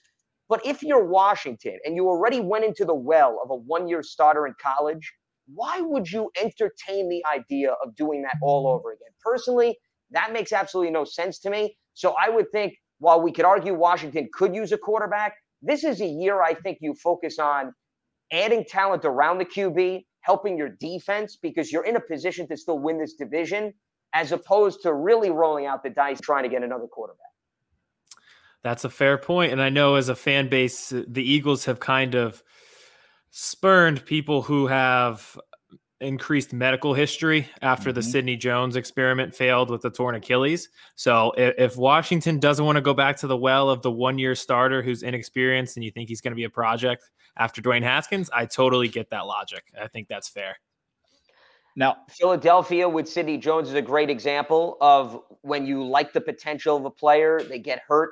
But if you're Washington and you already went into the well of a one year starter in college, why would you entertain the idea of doing that all over again? Personally, that makes absolutely no sense to me. So I would think while we could argue Washington could use a quarterback, this is a year I think you focus on adding talent around the QB, helping your defense because you're in a position to still win this division as opposed to really rolling out the dice trying to get another quarterback. That's a fair point. And I know as a fan base, the Eagles have kind of spurned people who have increased medical history after the Mhm. Sidney Jones experiment failed with the torn Achilles. So if, if Washington doesn't want to go back to the well of the one year starter who's inexperienced and you think he's going to be a project after Dwayne Haskins, I totally get that logic. I think that's fair. Now, Philadelphia with Sidney Jones is a great example of when you like the potential of a player, they get hurt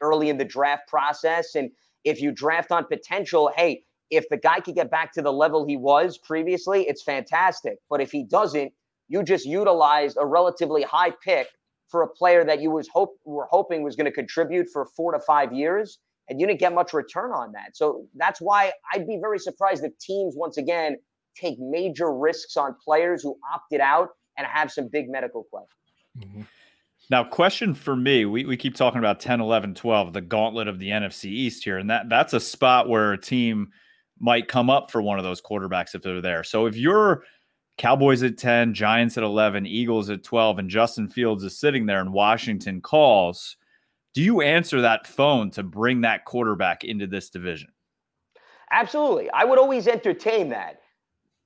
early in the draft process. And if you draft on potential, hey, if the guy could get back to the level he was previously, it's fantastic. But if he doesn't, you just utilized a relatively high pick for a player that you was hope were hoping was going to contribute for four to five years, and you didn't get much return on that. So that's why I'd be very surprised if teams once again take major risks on players who opted out and have some big medical questions. Mm-hmm. Now, question for me, we, we keep talking about 10, 11, 12, the gauntlet of the NFC East here. And that that's a spot where a team might come up for one of those quarterbacks if they're there. So if you're Cowboys at 10, Giants at 11, Eagles at 12, and Justin Fields is sitting there and Washington calls, do you answer that phone to bring that quarterback into this division? Absolutely. I would always entertain that.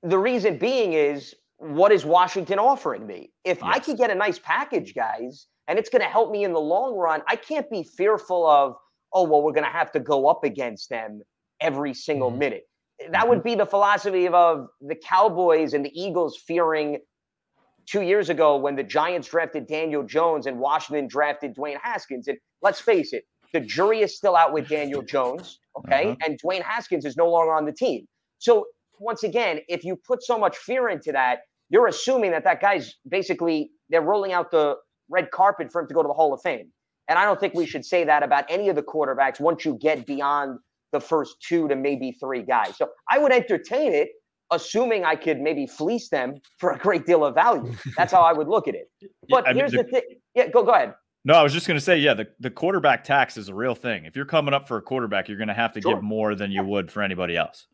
The reason being is what is Washington offering me? If I Yes. could get a nice package, guys, and it's going to help me in the long run, I can't be fearful of, oh, well, we're going to have to go up against them every single Mhm. minute. That would be the philosophy of, of the Cowboys and the Eagles fearing two years ago when the Giants drafted Daniel Jones and Washington drafted Dwayne Haskins. And let's face it, the jury is still out with Daniel <laughs> Jones, okay? Uh-huh. And Dwayne Haskins is no longer on the team. So once again, if you put so much fear into that, you're assuming that that guy's basically they're rolling out the red carpet for him to go to the Hall of Fame. And I don't think we should say that about any of the quarterbacks once you get beyond the first two to maybe three guys. So I would entertain it, assuming I could maybe fleece them for a great deal of value. That's how I would look at it. <laughs> But I mean, here's the- the thing. Yeah, go go ahead. No, I was just going to say, yeah, the, the quarterback tax is a real thing. If you're coming up for a quarterback, you're going to have to Sure. give more than you would for anybody else.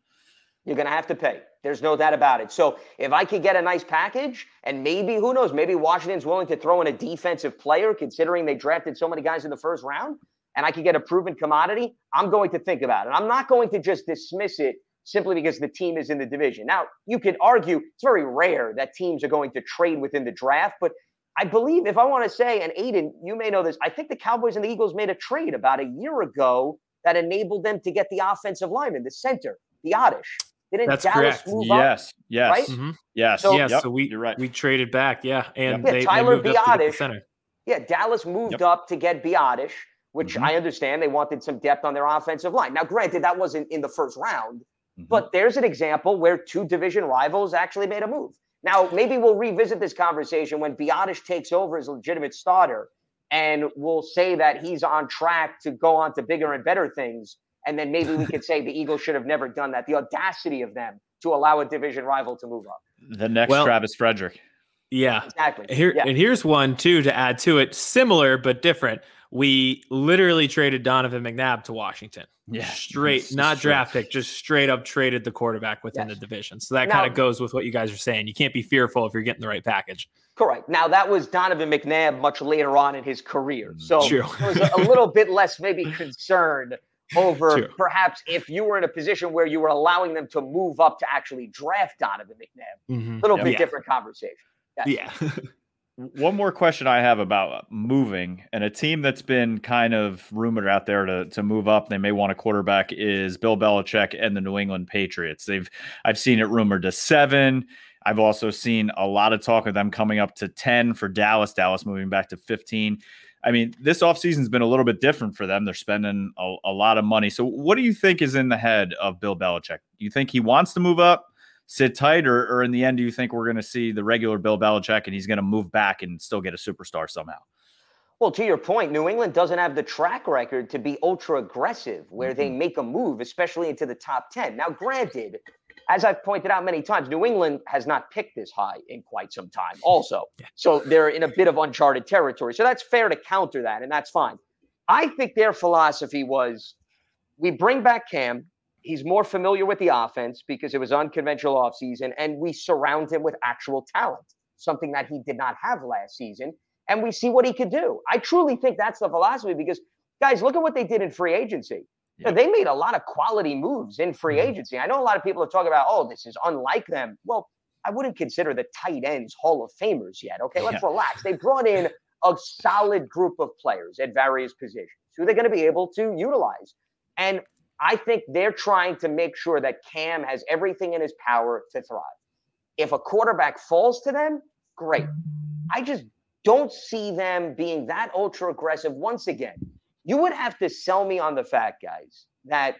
You're going to have to pay. There's no doubt about it. So if I could get a nice package, and maybe who knows, maybe Washington's willing to throw in a defensive player, considering they drafted so many guys in the first round, and I can get a proven commodity, I'm going to think about it. I'm not going to just dismiss it simply because the team is in the division. Now, you could argue it's very rare that teams are going to trade within the draft, but I believe if I want to say, and Aiden, you may know this, I think the Cowboys and the Eagles made a trade about a year ago that enabled them to get the offensive lineman, the center, the Oddish. Didn't That's Dallas correct. move up? Yes, yes, right? Mhm. yes. So- yeah, yep, so we you're right. we traded back, yeah, and Yeah, they, Tyler they moved up to get the center. Yeah, Dallas moved Yep. up to get Biadasz, which Mhm. I understand they wanted some depth on their offensive line. Now, granted, that wasn't in the first round, Mhm. but there's an example where two division rivals actually made a move. Now, maybe we'll revisit this conversation when Biadasz takes over as a legitimate starter, and we'll say that he's on track to go on to bigger and better things. And then maybe we could say the <laughs> Eagles should have never done that. The audacity of them to allow a division rival to move up. the next Well- Travis Frederick. Yeah, Exactly. Here yeah. and here's one too to add to it, similar but different. We literally traded Donovan McNabb to Washington. Yeah, straight, not true. draft pick, just straight up traded the quarterback within Yes. the division. So that kind of goes with what you guys are saying. You can't be fearful if you're getting the right package. Correct. Now that was Donovan McNabb much later on in his career, so True. there was a, a little bit less maybe <laughs> concern over True. perhaps if you were in a position where you were allowing them to move up to actually draft Donovan McNabb. Mhm. Little Yeah. bit Yeah. different conversation. Yeah. <laughs> One more question I have about moving and a team that's been kind of rumored out there to, to move up. They may want a quarterback is Bill Belichick and the New England Patriots. They've I've seen it rumored to seven. I've also seen a lot of talk of them coming up to 10 for Dallas, Dallas moving back to 15. I mean, this offseason's been a little bit different for them. They're spending a, a lot of money. So, what do you think is in the head of Bill Belichick? You think he wants to move up? Sit tight, or, or in the end, do you think we're going to see the regular Bill Belichick and he's going to move back and still get a superstar somehow? Well, to your point, New England doesn't have the track record to be ultra aggressive where they mm-hmm. make a move, especially into the top 10. Now, granted, as I've pointed out many times, New England has not picked this high in quite some time, <laughs> also. So they're in a bit of uncharted territory. So that's fair to counter that, and that's fine. I think their philosophy was we bring back Cam. He's more familiar with the offense because it was unconventional offseason, and we surround him with actual talent, something that he did not have last season and we see what he could do. I truly think that's the philosophy because, guys, look at what they did in free agency. You know, they made a lot of quality moves in free Mhm. agency. I know a lot of people are talking about, oh, this is unlike them. Well, I wouldn't consider the tight ends Hall of Famers yet. Okay, let's relax. They brought in a solid group of players at various positions who they're going to be able to utilize. And I think they're trying to make sure that Cam has everything in his power to thrive. If a quarterback falls to them, great. I just don't see them being that ultra aggressive. Once again, you would have to sell me on the fact, guys, that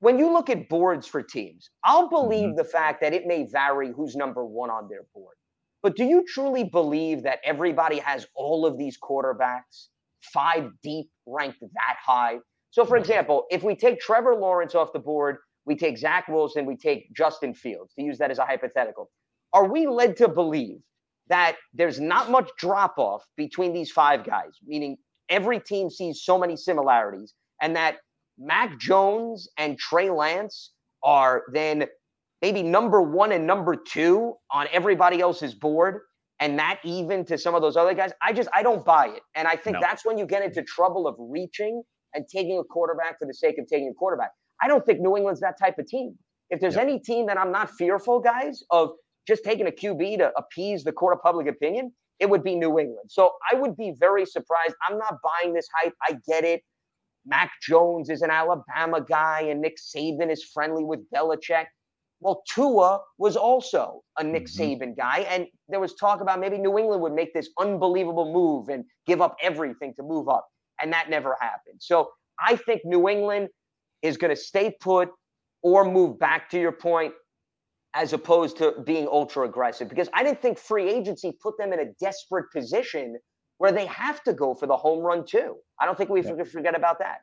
when you look at boards for teams, I'll believe mm-hmm. the fact that it may vary who's number one on their board. But do you truly believe that everybody has all of these quarterbacks five deep ranked that high? So, for example, if we take Trevor Lawrence off the board, we take Zach Wilson, we take Justin Fields, to use that as a hypothetical. Are we led to believe that there's not much drop off between these five guys, meaning every team sees so many similarities, and that Mac Jones and Trey Lance are then maybe number one and number two on everybody else's board, and that even to some of those other guys? I just I don't buy it, and I think No. that's when you get into trouble of reaching and taking a quarterback for the sake of taking a quarterback. I don't think New England's that type of team. If there's Yep. any team that I'm not fearful, guys, of just taking a QB to appease the court of public opinion, it would be New England. So I would be very surprised. I'm not buying this hype. I get it. Mac Jones is an Alabama guy, and Nick Saban is friendly with Belichick. Well, Tua was also a Nick Mhm. Saban guy, and there was talk about maybe New England would make this unbelievable move and give up everything to move up, and that never happened. So I think New England is going to stay put or move back to your point as opposed to being ultra aggressive because I didn't think free agency put them in a desperate position where they have to go for the home run too. I don't think we yeah. forget about that.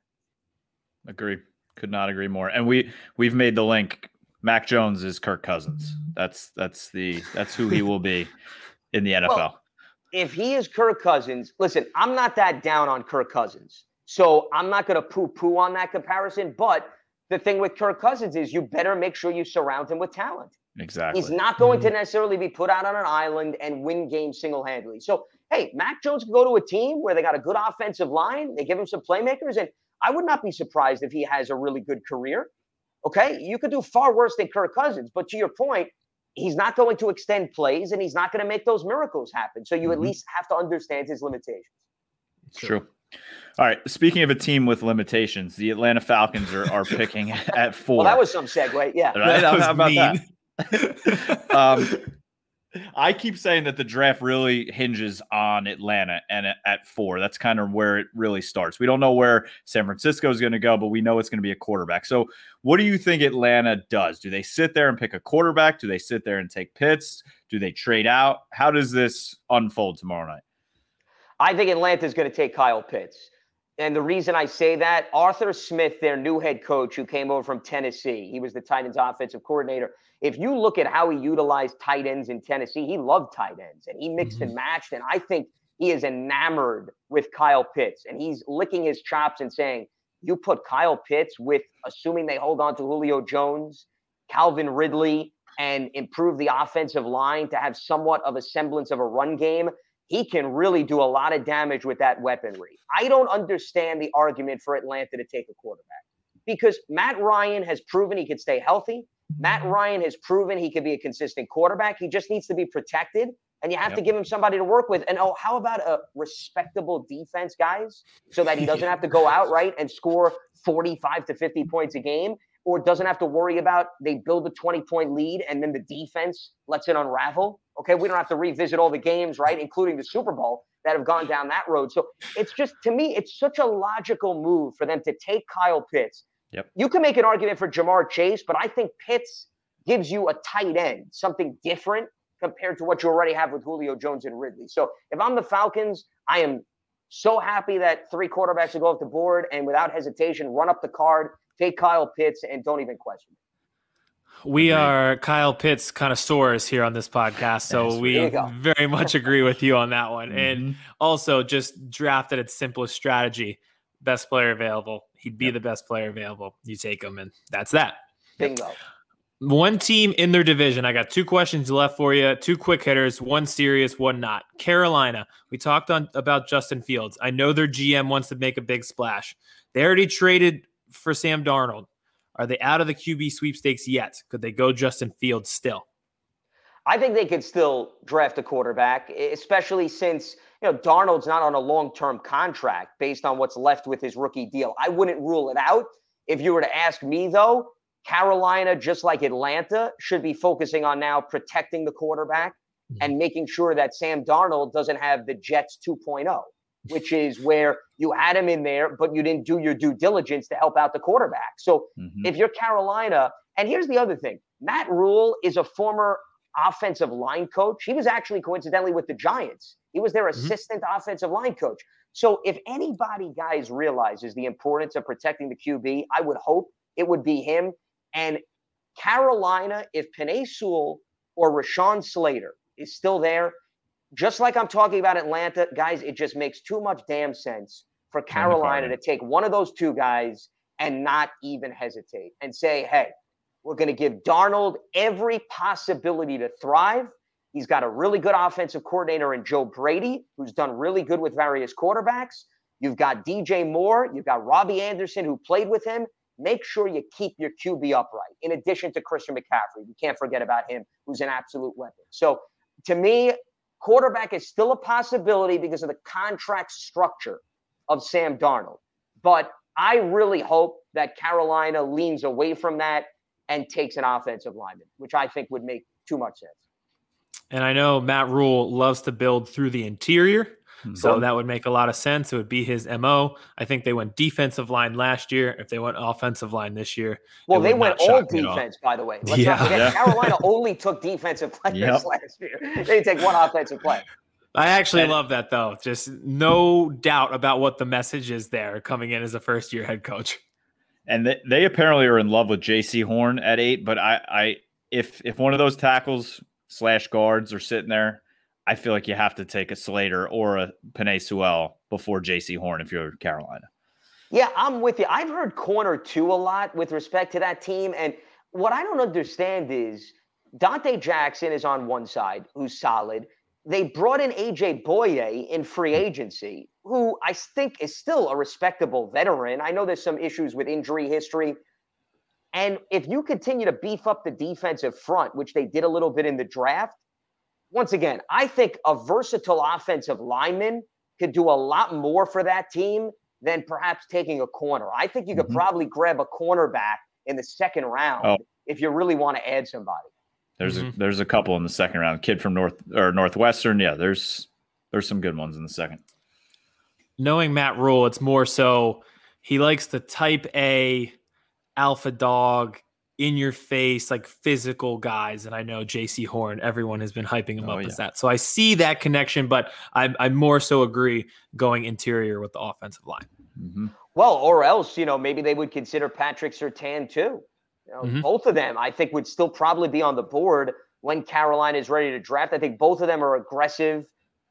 Agree. Could not agree more. And we we've made the link. Mac Jones is Kirk Cousins. That's that's the that's who he will be in the NFL. Well, if he is Kirk Cousins, listen, I'm not that down on Kirk Cousins. So I'm not going to poo poo on that comparison. But the thing with Kirk Cousins is you better make sure you surround him with talent. Exactly. He's not going to mm-hmm. necessarily be put out on an island and win games single handedly. So, hey, Mac Jones can go to a team where they got a good offensive line, they give him some playmakers, and I would not be surprised if he has a really good career. Okay. You could do far worse than Kirk Cousins. But to your point, he's not going to extend plays and he's not going to make those miracles happen. So you mm-hmm. at least have to understand his limitations. True. All right. Speaking of a team with limitations, the Atlanta Falcons are, are picking <laughs> at four. Well, that was some segue. Yeah. Right? <laughs> How about mean. that? <laughs> um, I keep saying that the draft really hinges on Atlanta and at four. That's kind of where it really starts. We don't know where San Francisco is going to go, but we know it's going to be a quarterback. So, what do you think Atlanta does? Do they sit there and pick a quarterback? Do they sit there and take Pitts? Do they trade out? How does this unfold tomorrow night? I think Atlanta is going to take Kyle Pitts. And the reason I say that, Arthur Smith, their new head coach who came over from Tennessee, he was the Titans offensive coordinator. If you look at how he utilized tight ends in Tennessee, he loved tight ends and he mixed mm-hmm. and matched. And I think he is enamored with Kyle Pitts and he's licking his chops and saying, You put Kyle Pitts with, assuming they hold on to Julio Jones, Calvin Ridley, and improve the offensive line to have somewhat of a semblance of a run game he can really do a lot of damage with that weaponry. I don't understand the argument for Atlanta to take a quarterback because Matt Ryan has proven he can stay healthy. Matt mm-hmm. Ryan has proven he can be a consistent quarterback. He just needs to be protected, and you have yep. to give him somebody to work with. And oh, how about a respectable defense, guys, so that he <laughs> doesn't have to go out right and score 45 to 50 points a game or doesn't have to worry about they build a 20 point lead and then the defense lets it unravel. Okay, we don't have to revisit all the games, right, including the Super Bowl that have gone down that road. So it's just to me, it's such a logical move for them to take Kyle Pitts. Yep. You can make an argument for Ja'Marr Chase, but I think Pitts gives you a tight end, something different compared to what you already have with Julio Jones and Ridley. So if I'm the Falcons, I am so happy that three quarterbacks will go off the board and without hesitation run up the card Take Kyle Pitts and don't even question it. We are Kyle Pitts connoisseurs here on this podcast, so we very much agree with you on that one. Mm-hmm. And also, just drafted its simplest strategy: best player available. He'd be yep. the best player available. You take him, and that's that. Bingo. One team in their division. I got two questions left for you. Two quick hitters. One serious, one not. Carolina. We talked on about Justin Fields. I know their GM wants to make a big splash. They already traded for Sam Darnold? Are they out of the QB sweepstakes yet? Could they go Justin Fields still? I think they could still draft a quarterback, especially since you know Darnold's not on a long-term contract based on what's left with his rookie deal. I wouldn't rule it out. If you were to ask me though, Carolina, just like Atlanta, should be focusing on now protecting the quarterback mm-hmm. and making sure that Sam Darnold doesn't have the Jets 2.0 which is where you had him in there, but you didn't do your due diligence to help out the quarterback. So mm-hmm. if you're Carolina, and here's the other thing Matt Rhule is a former offensive line coach. He was actually coincidentally with the Giants, he was their mm-hmm. assistant offensive line coach. So if anybody, guys, realizes the importance of protecting the QB, I would hope it would be him. And Carolina, if Penei Sewell or Rashawn Slater is still there, just like I'm talking about Atlanta, guys, it just makes too much damn sense for Carolina to take one of those two guys and not even hesitate and say, hey, we're going to give Darnold every possibility to thrive. He's got a really good offensive coordinator in Joe Brady, who's done really good with various quarterbacks. You've got DJ Moore, you've got Robbie Anderson, who played with him. Make sure you keep your QB upright, in addition to Christian McCaffrey. We can't forget about him, who's an absolute weapon. So, to me, Quarterback is still a possibility because of the contract structure of Sam Darnold. But I really hope that Carolina leans away from that and takes an offensive lineman, which I think would make too much sense. And I know Matt Rhule loves to build through the interior. Mm-hmm. So that would make a lot of sense. It would be his MO. I think they went defensive line last year. If they went offensive line this year, Well, they went all shock me at all. defense, by the way. Let's Yeah. not Yeah. Carolina <laughs> only took defensive <laughs> players Yep. last year. They didn't take one offensive play. I actually And- love that though. Just no doubt about what the message is there coming in as a first year head coach. and they, they apparently are in love with Jaycee Horn at eight. But I, I, if if one of those tackles slash guards are sitting there, I feel like you have to take a Slater or a Penei Sewell before Jaycee Horn if you're Carolina. Yeah, I'm with you. I've heard corner two a lot with respect to that team. And what I don't understand is Donte Jackson is on one side, who's solid. They brought in AJ Bouye in free agency, who I think is still a respectable veteran. I know there's some issues with injury history. And if you continue to beef up the defensive front, which they did a little bit in the draft, once again, I think a versatile offensive lineman could do a lot more for that team than perhaps taking a corner. I think you could Mhm. probably grab a cornerback in the second round Oh. if you really want to add somebody. There's Mhm. a there's a couple in the second round. Kid from North or Northwestern. Yeah, there's there's some good ones in the second. Knowing Matt Rhule, it's more so he likes the type A alpha dog in your face, like physical guys. And I know Jaycee Horn, everyone has been hyping him Oh, up as that. So I see that connection, but I, I more so agree going interior with the offensive line. Mhm. Well, or else, you know, maybe they would consider Patrick Surtain too. You know, Mhm. Both of them, I think, would still probably be on the board when Carolina is ready to draft. I think both of them are aggressive,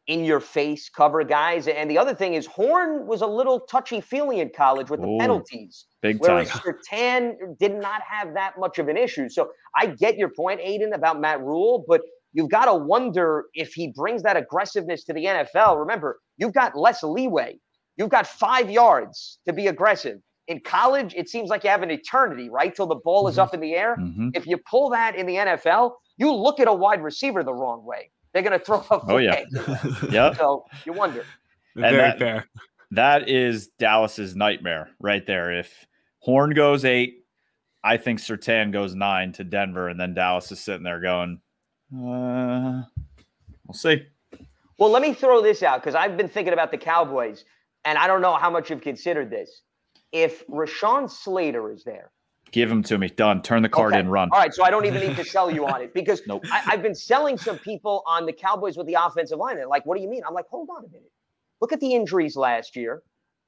in your face cover guys. And the other thing is, Horn was a little touchy feely in college with the Ooh, penalties. Big time. <laughs> Whereas Surtain did not have that much of an issue. So I get your point, Aiden, about Matt Rhule, but you've got to wonder if he brings that aggressiveness to the NFL. Remember, you've got less leeway. You've got five yards to be aggressive. In college, it seems like you have an eternity, right? Till the ball is Mhm. up in the air. Mhm. If you pull that in the NFL, you look at a wide receiver the wrong way. They're going to throw a Oh, yeah. yeah. <laughs> So you wonder. Very that- fair. That is Dallas's nightmare right there. If Horn goes eight, I think Surtain goes nine to Denver, and then Dallas is sitting there going, uh, we'll see. Well, let me throw this out because I've been thinking about the Cowboys, and I don't know how much you've considered this. If Rashawn Slater is there, Give him to me. Done. Turn the card Okay. in. Run. all right, so I don't even need to <laughs> sell you on it because Nope. I, I've been selling some people on the Cowboys with the offensive line. And like, what do you mean? I'm like, hold on a minute. Look at the injuries last year.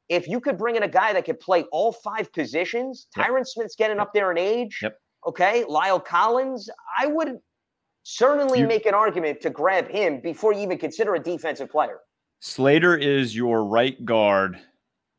If you could bring in a guy that could play all five positions, Yep. Tyron Smith's getting up there in age. Yep. Okay. La'el Collins, I would certainly You- make an argument to grab him before you even consider a defensive player. Slater is your right guard,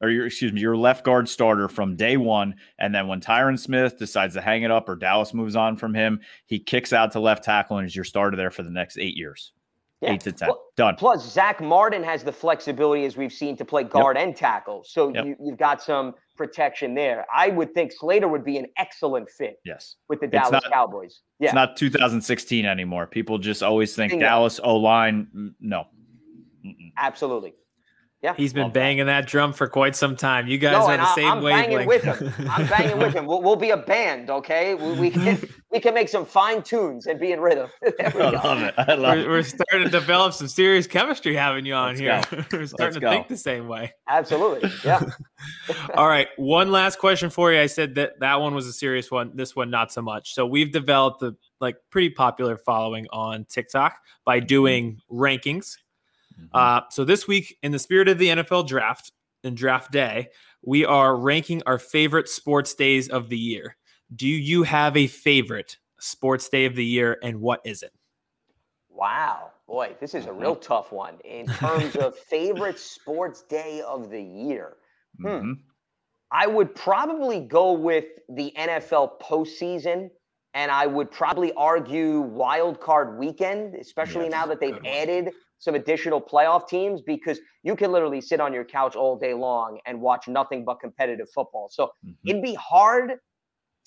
or your excuse me, your left guard starter from day one. And then when Tyron Smith decides to hang it up or Dallas moves on from him, he kicks out to left tackle and is your starter there for the next eight years. Yeah. Eight to ten. Well, Done. Plus, Zack Martin has the flexibility, as we've seen, to play guard and tackle. So Yep. you, you've got some protection there. I would think Slater would be an excellent fit Yes. with the Dallas not- Cowboys. Yeah. It's not 2016 anymore. People just always think. Dallas O line. mm, No. Mm-mm. Absolutely. Yeah. He's been Love that. banging that drum for quite some time. You guys No, are and the I, same I'm banging with him. I'm banging with him. <laughs> We'll, we'll be a band, okay? We, we can <laughs> we can make some fine tunes and be in rhythm. <laughs> I go. love it. I love We're, it. we're starting to develop some serious chemistry having you on Let's here. we're starting to go. think the same way. Absolutely. Yeah. All right, one last question for you. I said that that one was a serious one. This one not so much. So we've developed a like pretty popular following on TikTok by mm-hmm. doing rankings. Mhm. Uh, so this week, in the spirit of the NFL draft and draft day, we are ranking our favorite sports days of the year. Do you have a favorite sports day of the year, and what is it? Wow. Boy, this is a real tough one in terms of <laughs> favorite sports day of the year. Hmm. Mhm. I would probably go with the NFL postseason, and I would probably argue wild card weekend, especially Yes, now that they've good one. added some additional playoff teams, because you can literally sit on your couch all day long and watch nothing but competitive football. So Mhm. it'd be hard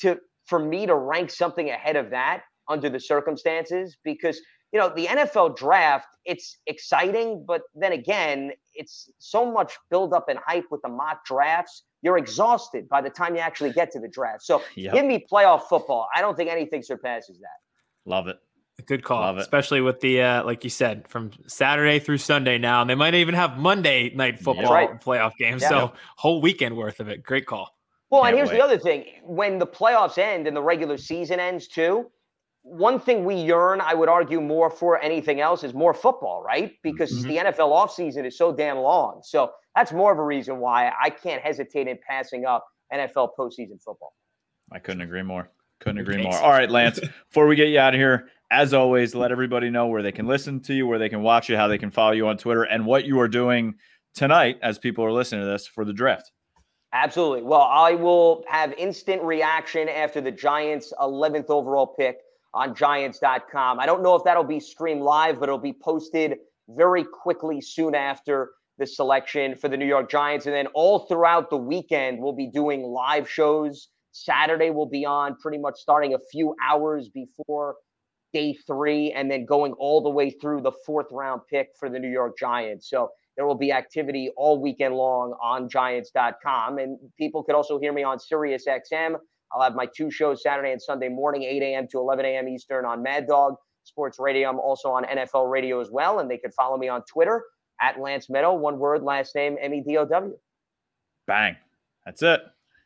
to for me to rank something ahead of that under the circumstances because you know the NFL draft it's exciting but then again it's so much build up and hype with the mock drafts you're exhausted by the time you actually get to the draft so <sighs> Yep. give me playoff football I don't think anything surpasses that Love it. Good call, Love it. especially with the uh, like you said, from Saturday through Sunday now, and they might even have Monday night football right. playoff games. Yeah. So whole weekend worth of it. Great call. Well, Can't and here's wait. the other thing: when the playoffs end and the regular season ends too, one thing we yearn, I would argue, more for anything else is more football, right? Because Mhm. the NFL offseason is so damn long. So that's more of a reason why I can't hesitate in passing up NFL postseason football. I couldn't agree more. Couldn't agree more. All right, Lance, <laughs> before we get you out of here, as always, let everybody know where they can listen to you, where they can watch you, how they can follow you on Twitter, and what you are doing tonight as people are listening to this for the draft. Absolutely. Well, I will have instant reaction after the Giants' 11th overall pick on giants.com. I don't know if that'll be streamed live, but it'll be posted very quickly soon after the selection for the New York Giants. And then all throughout the weekend, we'll be doing live shows. Saturday will be on pretty much starting a few hours before day three and then going all the way through the fourth round pick for the New York Giants. So there will be activity all weekend long on giants.com. And people could also hear me on Sirius XM. I'll have my two shows Saturday and Sunday morning, 8 a.m. to 11 a.m. Eastern on Mad Dog Sports Radio. I'm also on NFL Radio as well. And they could follow me on Twitter at Lance Medow, one word, last name M E D O W. Bang. That's it.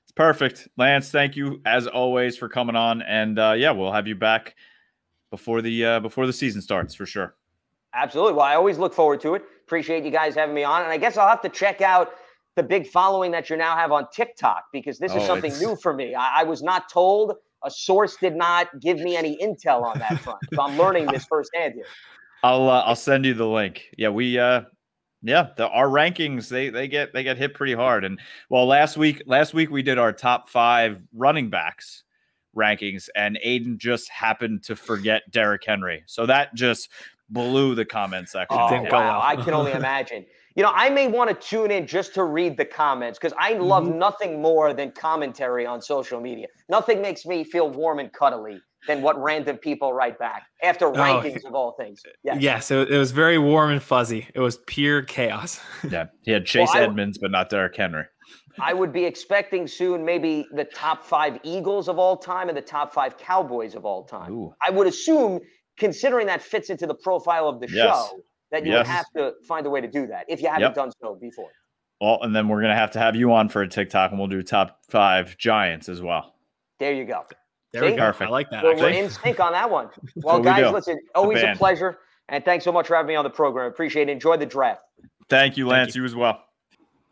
It's perfect. Lance, thank you as always for coming on. And uh, yeah, we'll have you back before the uh, before the season starts for sure. Absolutely. Well, I always look forward to it. Appreciate you guys having me on. And I guess I'll have to check out the big following that you now have on TikTok because this is Oh, something it's- new for me. I, I was not told. A source did not give me any intel on that front. So I'm learning this firsthand here. <laughs> I'll uh, I'll send you the link. Yeah, we uh yeah, the our rankings they they get they get hit pretty hard. And well, last week last week we did our top 5 running backs rankings and Aiden just happened to forget Derrick Henry. So that just blew the comment section. Oh, wow. I can only <laughs> imagine. You know, I may want to tune in just to read the comments because I love mm-hmm. nothing more than commentary on social media. Nothing makes me feel warm and cuddly than what random people write back after oh, rankings of all things. Yes. Yes, it, it was very warm and fuzzy. It was pure chaos. <laughs> Yeah, he had Chase Well, I- Edmonds but not Derrick Henry. I would be expecting soon maybe the top five Eagles of all time and the top five Cowboys of all time. Ooh. I would assume, considering that fits into the profile of the Yes. show, that you Yes. would have to find a way to do that if you haven't Yep. done so before. Well, and then we're gonna have to have you on for a TikTok, and we'll do top five Giants as well. There you go. There we See? go. I like that. We're, we're in sync on that one. <laughs> Well, what we guys, do. listen, always a pleasure. And thanks so much for having me on the program. Appreciate it. Enjoy the draft. Thank you, Thank Lance. you. as well.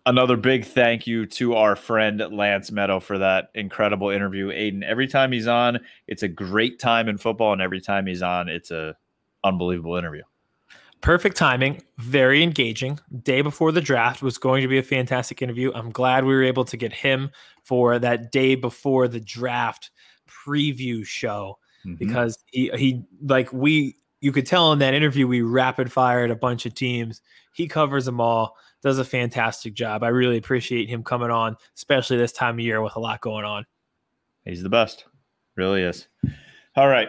Another big thank you to our friend Lance Medow for that incredible interview. Aiden, every time he's on, it's a great time in football, and every time he's on, it's a unbelievable interview. Perfect timing, very engaging. Day before the draft was going to be a fantastic interview. I'm glad we were able to get him for that day before the draft preview show Mhm. because he he like we you could tell in that interview we rapid fired a bunch of teams. He covers them all, does a fantastic job. I really appreciate him coming on, especially this time of year with a lot going on. He's the best. Really is. All right.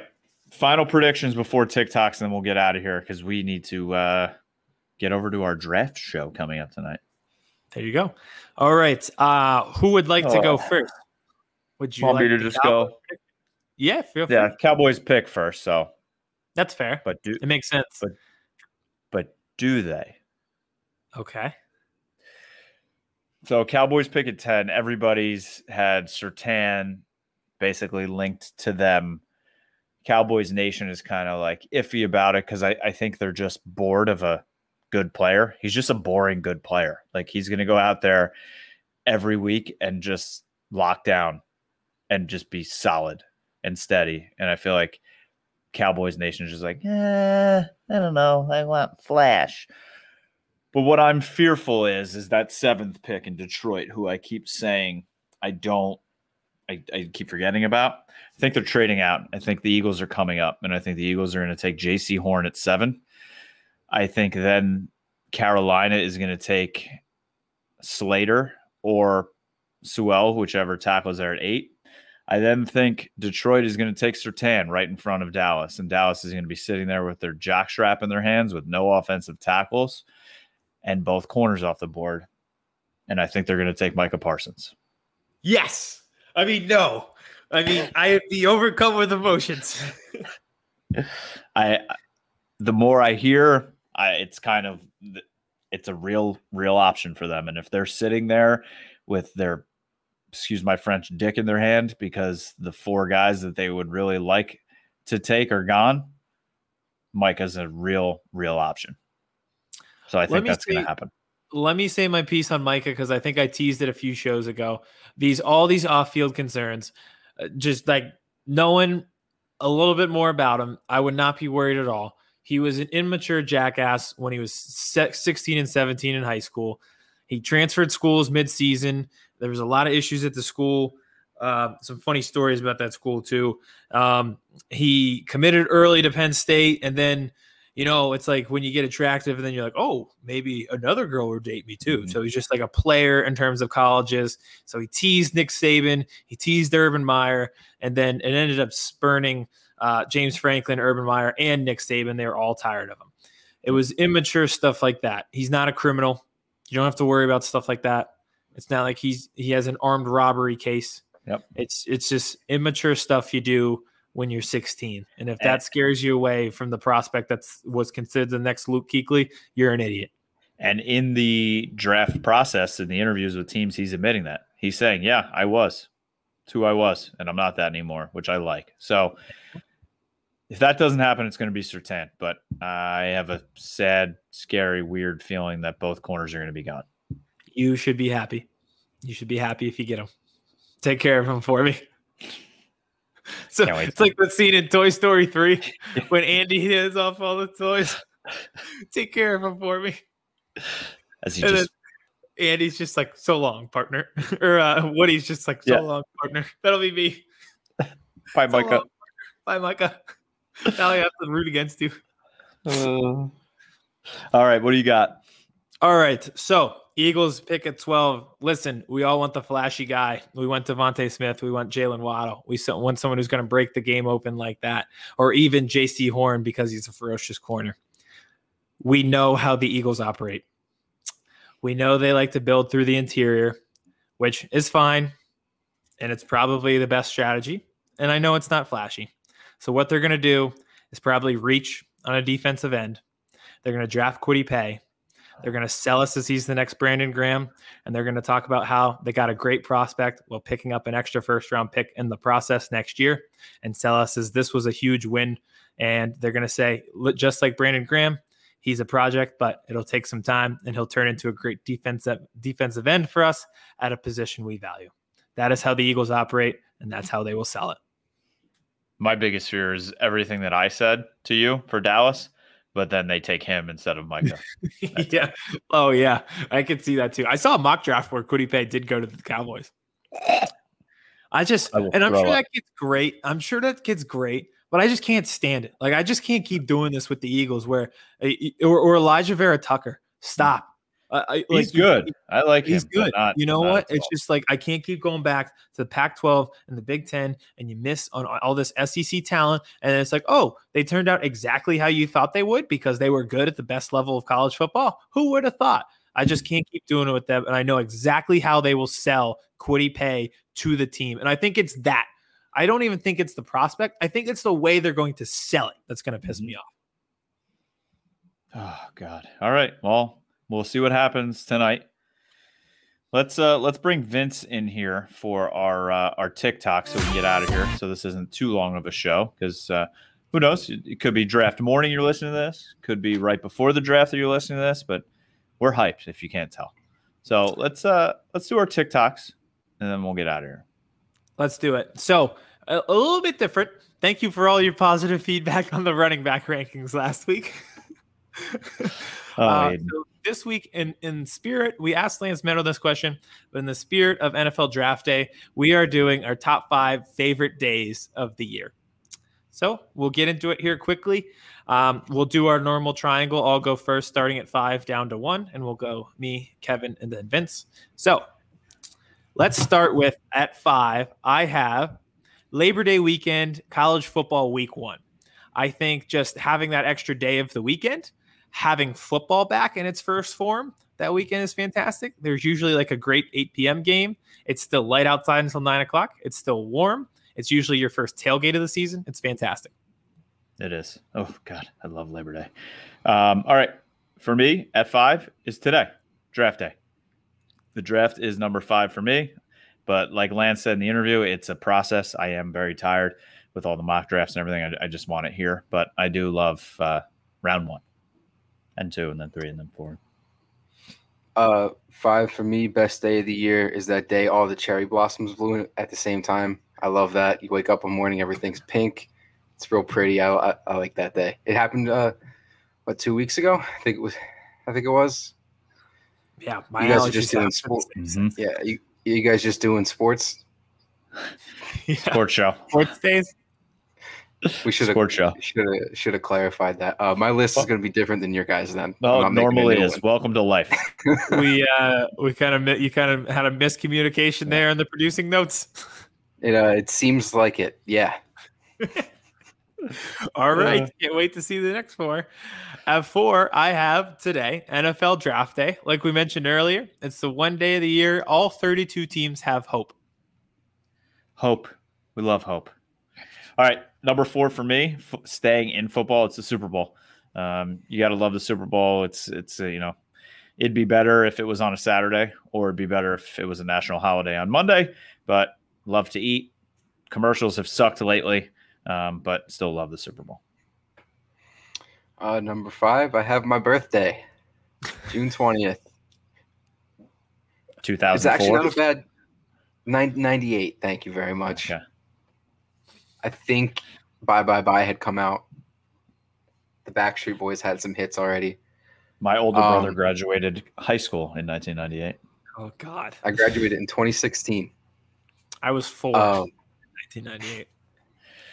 Final predictions before TikToks, and then we'll get out of here because we need to uh, get over to our draft show coming up tonight. There you go. All right. Uh who would like to Oh. go first? Would you Want me like to just Cowboys go? Yeah, feel free. Yeah, Cowboys pick first. So, That's fair. but do It makes sense. But- but do they? okay. So Cowboys pick at 10. Everybody's had Surtain basically linked to them. Cowboys Nation is kind of like iffy about it because I, I think they're just bored of a good player. He's just a boring good player. Like he's to go out there every week and just lock down and just be solid and steady. And I feel like Cowboys Nation is just like, eh, I don't know. I want flash. But what I'm fearful is, is that seventh pick in Detroit, who I keep saying I don't, I, I keep forgetting about. I think they're trading out. I think the Eagles are coming up, and I think the Eagles are going to take Jaycee Horn at seven. I think then Carolina is going to take Slater or Sewell, whichever tackles there at eight. I then think Detroit is going to take Surtain right in front of Dallas, and Dallas is going to be sitting there with their jockstrap in their hands with no offensive tackles and both corners off the board. And I think they're going to take Micah Parsons. Yes. I mean, no. I mean, I be overcome with emotions. <laughs> I the more I hear, I, it's kind of it's a real real option for them. And if they're sitting there with their excuse my French dick in their hand because the four guys that they would really like to take are gone, Micah's a real real option. So I think that's going to happen. Let me say my piece on Micah because I think I teased it a few shows ago. These all these off-field concerns, uh, just like knowing a little bit more about him, I would not be worried at all. He was an immature jackass when he was 16 and 17 in high school. He transferred schools mid-season. There was a lot of issues at the school. Uh, some funny stories about that school too. Um, he committed early to Penn State, and then you know it's like when you get attractive, and then you're like, oh, maybe another girl will date me too. Mm-hmm. So he's just like a player in terms of colleges. So he teased Nick Saban, he teased Urban Meyer, and then it ended up spurning uh, James Franklin, Urban Meyer, and Nick Saban. They were all tired of him. It was immature stuff like that. He's not a criminal. You don't have to worry about stuff like that. It's not like he's he has an armed robbery case. Yep. It's it's just immature stuff you do when you're 16. And if that eh. scares you away from the prospect that's was considered the next Luke Kuechly, you're an idiot. And in the draft process, in the interviews with teams, he's admitting that. He's saying, Yeah, I was. It's who I was, and I'm not that anymore, which I like. So if that doesn't happen, it's going to be Surtain. But I have a sad, scary, weird feeling that both corners are going to be gone. You should be happy. You should be happy if you get them. Take care of them for me. <laughs> So it's like the scene in Toy Story 3 <laughs> when Andy hands off all the toys. <laughs> Take care of them for me. As he and just Andy's just like, so long, partner. or uh, Woody's just like, so yeah. long, partner. That'll be me. Bye, so Micah. Long, Bye, Micah now I have to root against you. Uh, all right, what do you got? All right, so Eagles pick at 12. Listen, we all want the flashy guy. We want DeVonta Smith. We want Jalen Waddle. We want someone who's going to break the game open like that, or even Jaycee Horn because he's a ferocious corner. We know how the Eagles operate. We know they like to build through the interior, which is fine. And it's probably the best strategy. And I know it's not flashy. So what they're going to do is probably reach on a defensive end. They're going to draft Kwity Paye. They're going to sell us as he's the next Brandon Graham, and they're going to talk about how they got a great prospect while picking up an extra first round pick in the process next year, and sell us as this was a huge win. And they're going to say, just like Brandon Graham, he's a project, but it'll take some time, and he'll turn into a great defensive defensive end for us at a position we value. That is how the Eagles operate, and that's how they will sell it my biggest fear is everything that I said to you for Dallas, but then they take him instead of Micah. <laughs> yeah. Oh yeah. I could see that too. I saw a mock draft where Paye did go to the Cowboys. I just I and I'm sure up. that kid's great. I'm sure that kid's great, but I just can't stand it. Like I just can't keep doing this with the Eagles where eh, eh, or, or Alijah Vera-Tucker. Stop. I, he's like, good. He, I like he's him, good. Not, you know what? It's just like I can't keep going back to the Pac-12 and the Big Ten, and you miss on all this SEC talent, and it's like, oh, they turned out exactly how you thought they would because they were good at the best level of college football. Who would have thought? I just can't keep doing it with them, and I know exactly how they will sell Kwity Paye to the team, and I think it's that. I don't even think it's the prospect. I think it's the way they're going to sell it that's going to piss mm-hmm. me off. Oh God! All right. Well, we'll see what happens tonight. Let's uh let's bring Vince in here for our uh, our TikTok so we can get out of here. So this isn't too long of a show because uh, who knows? It could be draft morning you're listening to this. Could be right before the draft that you're listening to this. But we're hyped if you can't tell. So let's uh let's do our TikToks and then we'll get out of here. Let's do it. So a, a little bit different. Thank you for all your positive feedback on the running back rankings last week. <laughs> oh, uh, so this week, in in spirit, we asked Lance Medow this question, but in the spirit of NFL Draft Day, we are doing our top five favorite days of the year. So we'll get into it here quickly. Um, we'll do our normal triangle. I'll go first, starting at five down to one, and we'll go me, Kevin, and then Vince. So let's start with at five. I have Labor Day weekend, college football week one. I think just having that extra day of the weekend having football back in its first form that weekend is fantastic. There's usually like a great 8 p.m. game. It's still light outside until nine o'clock. It's still warm. It's usually your first tailgate of the season. It's fantastic. It is. Oh God, I love Labor Day. Um, all right, for me at five is today, draft day. The draft is number five for me, but like Lance said in the interview, it's a process. I am very tired with all the mock drafts and everything. I, I just want it here, but I do love uh, round one, and two, and then three, and then four. Uh, five for me, best day of the year is that day all the cherry blossoms bloom at the same time. I love that. You wake up one morning, everything's pink. It's real pretty. I, I, I like that day. It happened, uh, what, two weeks ago? I think it was. I think it was. Yeah, my You guys are just doing sports. sport. Mhm. Yeah, you, you guys just doing sports. Yeah. Sports show. Sports days. We should have should have should have clarified that. Uh, my list is going to be different than your guys. Then I'm Well, not making a normally is. one. Welcome to life. <laughs> we uh we kind of you kind of had a miscommunication there in the producing notes. It uh, it seems like it. Yeah. <laughs> All right, Yeah. can't wait to see the next four. At four, I have today NFL Draft Day. Like we mentioned earlier, it's the one day of the year all 32 teams have hope. Hope. We love hope. All right, number four for me, f- staying in football. It's the Super Bowl. Um, you got to love the Super Bowl. It's it's uh, you know, it'd be better if it was on a Saturday, or it'd be better if it was a national holiday on Monday. But love to eat. Commercials have sucked lately, um, but still love the Super Bowl. Uh, number five, I have my birthday, June twentieth. Two It's actually not a bad. Nine, 98. Thank you very much. Okay. I think Bye Bye Bye had come out. The Backstreet Boys had some hits already. My older brother Um, graduated high school in 1998. Oh God, I graduated in 2016. I was four. Um, 1998.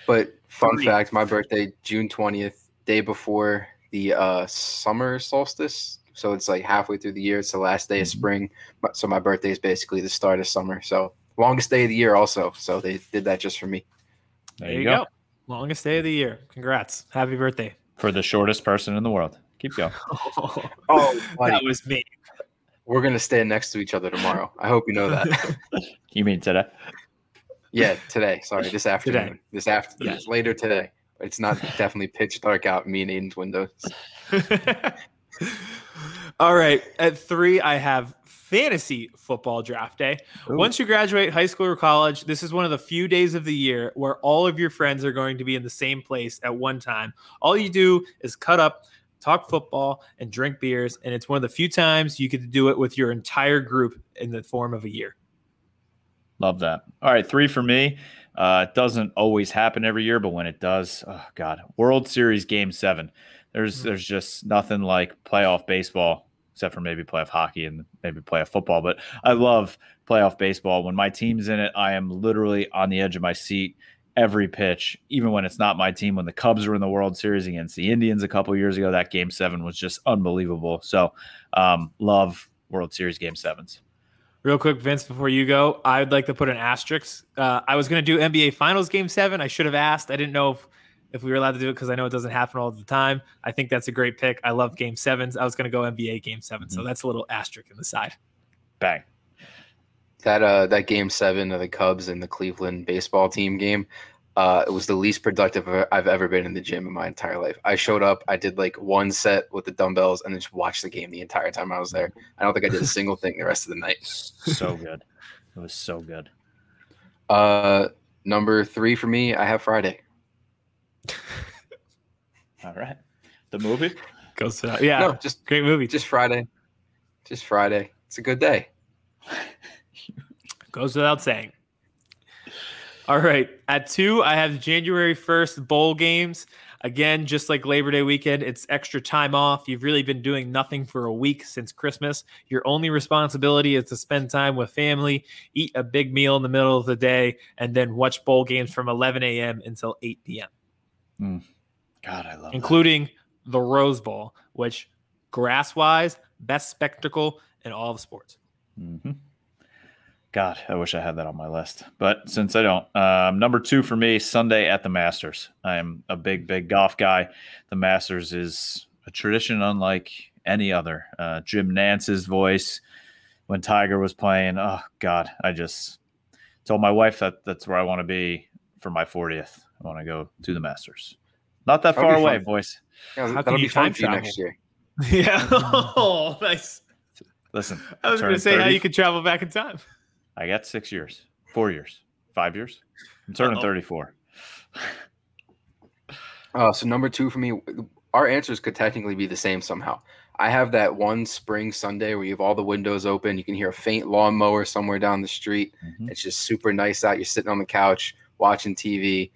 but fun Three. fact, my birthday, June 20th, day before the uh, summer solstice. So it's like halfway through the year. It's the last day of Mhm. spring. So my birthday is basically the start of summer. So longest day of the year also. So they did that just for me. There, you go. Longest day of the year. Congrats. Happy birthday. For the shortest person in the world. Keep going. <laughs> Oh, oh <laughs> that was me. we're gonna stand next to each other tomorrow. I hope you know that. <laughs> You mean today? yeah, today. Sorry, this afternoon. This after Yeah. later today. It's not definitely pitch dark out me and Aiden's windows. All right. At three, I have fantasy football draft day. Once you graduate high school or college, this is one of the few days of the year where all of your friends are going to be in the same place at one time. All you do is cut up, talk football, and drink beers. And it's one of the few times you get to do it with your entire group in the form of a year. Love that. All right, three for me. Uh, it doesn't always happen every year, but when it does, oh God, World Series Game Seven. There's Mhm. there's just nothing like playoff baseball, except for maybe playoff hockey and maybe playoff football. But I love playoff baseball. When my team's in it, I am literally on the edge of my seat every pitch, even when it's not my team. When the Cubs were in the World Series against the Indians a couple years ago, that Game Seven was just unbelievable. So, um, love World Series Game Sevens. Real quick, Vince, before you go, I'd like to put an asterisk. Uh, I was going to do NBA Finals Game Seven. I should have asked. I didn't know if, if we were allowed to do it because I know it doesn't happen all the time. I think that's a great pick. I love Game Sevens. I was going to go NBA Game 7 so that's a little asterisk in the side. Bang. That uh that game seven of the Cubs and the Cleveland baseball team game, uh, it was the least productive I've ever been in the gym in my entire life. I showed up, I did like one set with the dumbbells, and then just watched the game the entire time I was there. I don't think I did a <laughs> single thing the rest of the night. So good. It was so good. Uh, number three for me, I have Friday. <laughs> All right. The movie? Goes without, yeah, No, just great movie. just Friday, just Friday. It's a good day. <laughs> Goes without saying. All right. At two, I have January 1st bowl games. Again, just like Labor Day weekend, it's extra time off. You've really been doing nothing for a week since Christmas. Your only responsibility is to spend time with family, eat a big meal in the middle of the day, and then watch bowl games from 11 a.m. until 8 p.m., God, I love that. including the Rose Bowl, which grass wise, best spectacle in all of sports. Mhm. God, I wish I had that on my list, but since I don't, um, number two for me, Sunday at the Masters. I am a big, big golf guy. The Masters is a tradition unlike any other. Uh, Jim Nantz's voice when Tiger was playing. Oh God, I just told my wife that that's where I want to be for my 40th. I want to go to the Masters. Not that That'll far away, fun. boys. Yeah, How that'll can be you fun time for travel? next year. <laughs> yeah. Oh, <laughs> <laughs> nice. Listen, I was going to say how you could travel back in time. I got six years, four years, five years. I'm turning Uh-oh. 34. Uh, so number two for me, our answers could technically be the same somehow. I have that one spring Sunday where you have all the windows open. You can hear a faint lawnmower somewhere down the street. Mhm. It's just super nice out. You're sitting on the couch watching TV.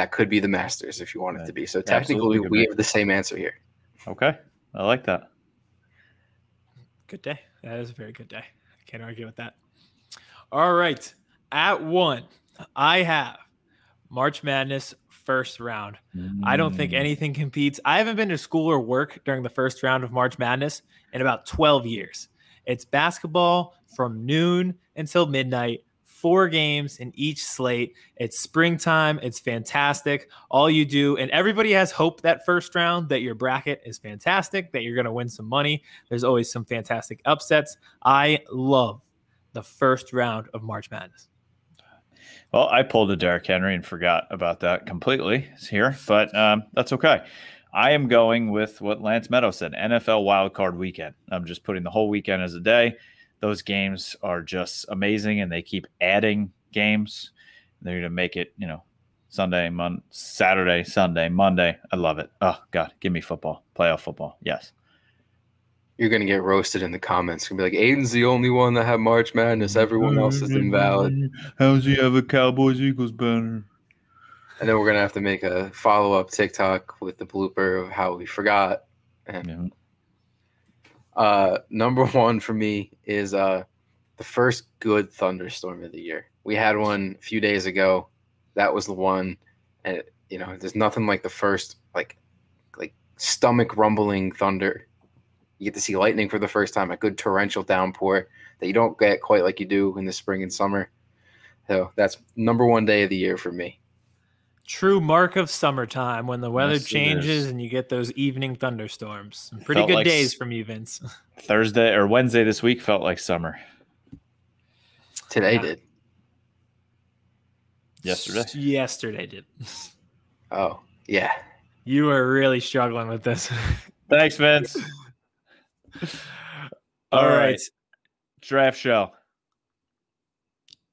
That could be the Masters if you want it to be. So technically, could we have the same answer here. Okay. I like that. Good day. That is a very good day. I can't argue with that. All right. At one, I have March Madness first round. I don't think Mm. anything competes. I haven't been to school or work during the first round of March Madness in about 12 years. It's basketball from noon until midnight, four games in each slate. It's springtime. It's fantastic. All you do, and everybody has hope that first round that your bracket is fantastic, that you're going to win some money. There's always some fantastic upsets. I love the first round of March Madness. Well, I pulled a Derrick Henry and forgot about that completely here, but um, that's okay. I am going with what Lance Medow said NFL wildcard weekend. I'm just putting the whole weekend as a day. Those games are just amazing and they keep adding games. They're going to make it, you know, Sunday, Mon- Saturday, Sunday, Monday. I love it. Oh, God, give me football, playoff football. Yes. You're gonna get roasted in the comments. Gonna be like, Aiden's the only one that had March Madness. Everyone else is invalid. How's he have a Cowboys Eagles banner? And then we're gonna have to make a follow up TikTok with the blooper of how we forgot. And Yeah. Uh, number <laughs> one for me is uh, the first good thunderstorm of the year. We had one a few days ago. That was the one, and it, you know, there's nothing like the first like like stomach rumbling thunder. You get to see lightning for the first time, a good torrential downpour that you don't get quite like you do in the spring and summer. So that's number one day of the year for me. True mark of summertime when the weather Yes, changes and you get those evening thunderstorms. Some pretty Felt good like days from you, Vince. <laughs> Thursday or Wednesday this week felt like summer. Today Yeah. did. Yesterday. Yesterday did. <laughs> Oh yeah. You are really struggling with this. <laughs> Thanks, Vince. All All right. right. Draft show.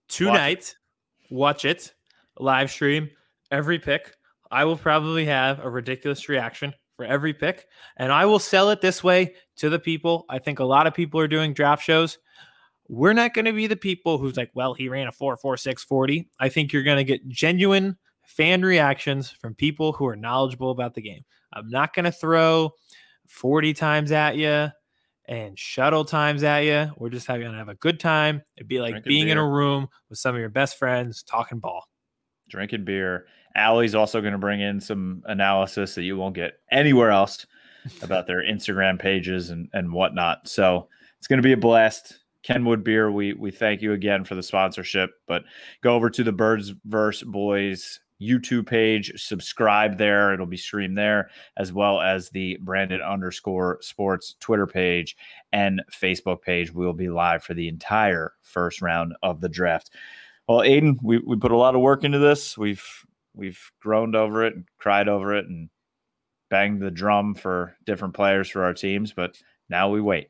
Tonight, watch it, live stream, every pick. I will probably have a ridiculous reaction for every pick, and I will sell it this way to the people. I think a lot of people are doing draft shows. We're not going to be the people who's like, well, he ran a 4 4 6 40. I think you're going to get genuine fan reactions from people who are knowledgeable about the game. I'm not going to throw 40 times at you and shuttle times at you. We're just going to have a good time. It'd be like being in a room with some of your best friends talking ball. Drinking beer. Allie's also going to bring in some analysis that you won't get anywhere else <laughs> about their Instagram pages and, and whatnot. So it's going to be a blast. Kenwood Beer, we we thank you again for the sponsorship. But go over to the Birds Verse Boys YouTube page, subscribe there. It'll be streamed there, as well as the branded underscore sports Twitter page and Facebook page. We'll be live for the entire first round of the draft. Well, Aiden, we, we put a lot of work into this. We've we've groaned over it and cried over it and banged the drum for different players for our teams, but now we wait.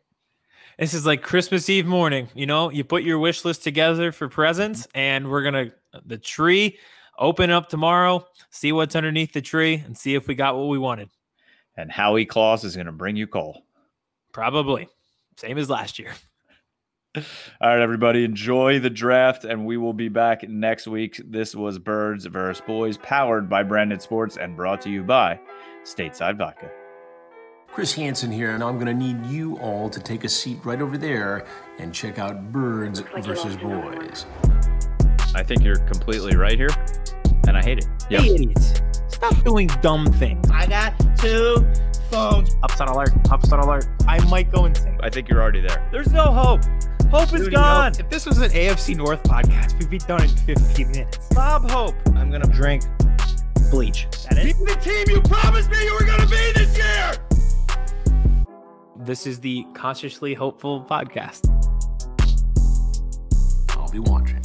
This is like Christmas Eve morning. You know, you put your wish list together for presents, and we're gonna the tree open up tomorrow, see what's underneath the tree, and see if we got what we wanted. And Howie Claus is going to bring you coal. Probably same as last year. <laughs> All right, everybody, enjoy the draft, and we will be back next week. This was Birds versus Boys, powered by Branded Sports and brought to you by Stateside Vodka. Chris Hansen here, and I'm going to need you all to take a seat right over there and check out Birds versus Boys. I think you're completely right here, and I hate it. Yeah. Hey, idiots. Stop doing dumb things. I got two phones. Upset alert. Upset alert. I might go insane. I think you're already there. There's no hope. Hope is gone. If this was an AFC North podcast, we'd be done in 15 minutes. Bob Hope. I'm gonna drink bleach. That Be it? the team you promised me you were going to be this year. This is the Consciously Hopeful podcast. I'll be watching.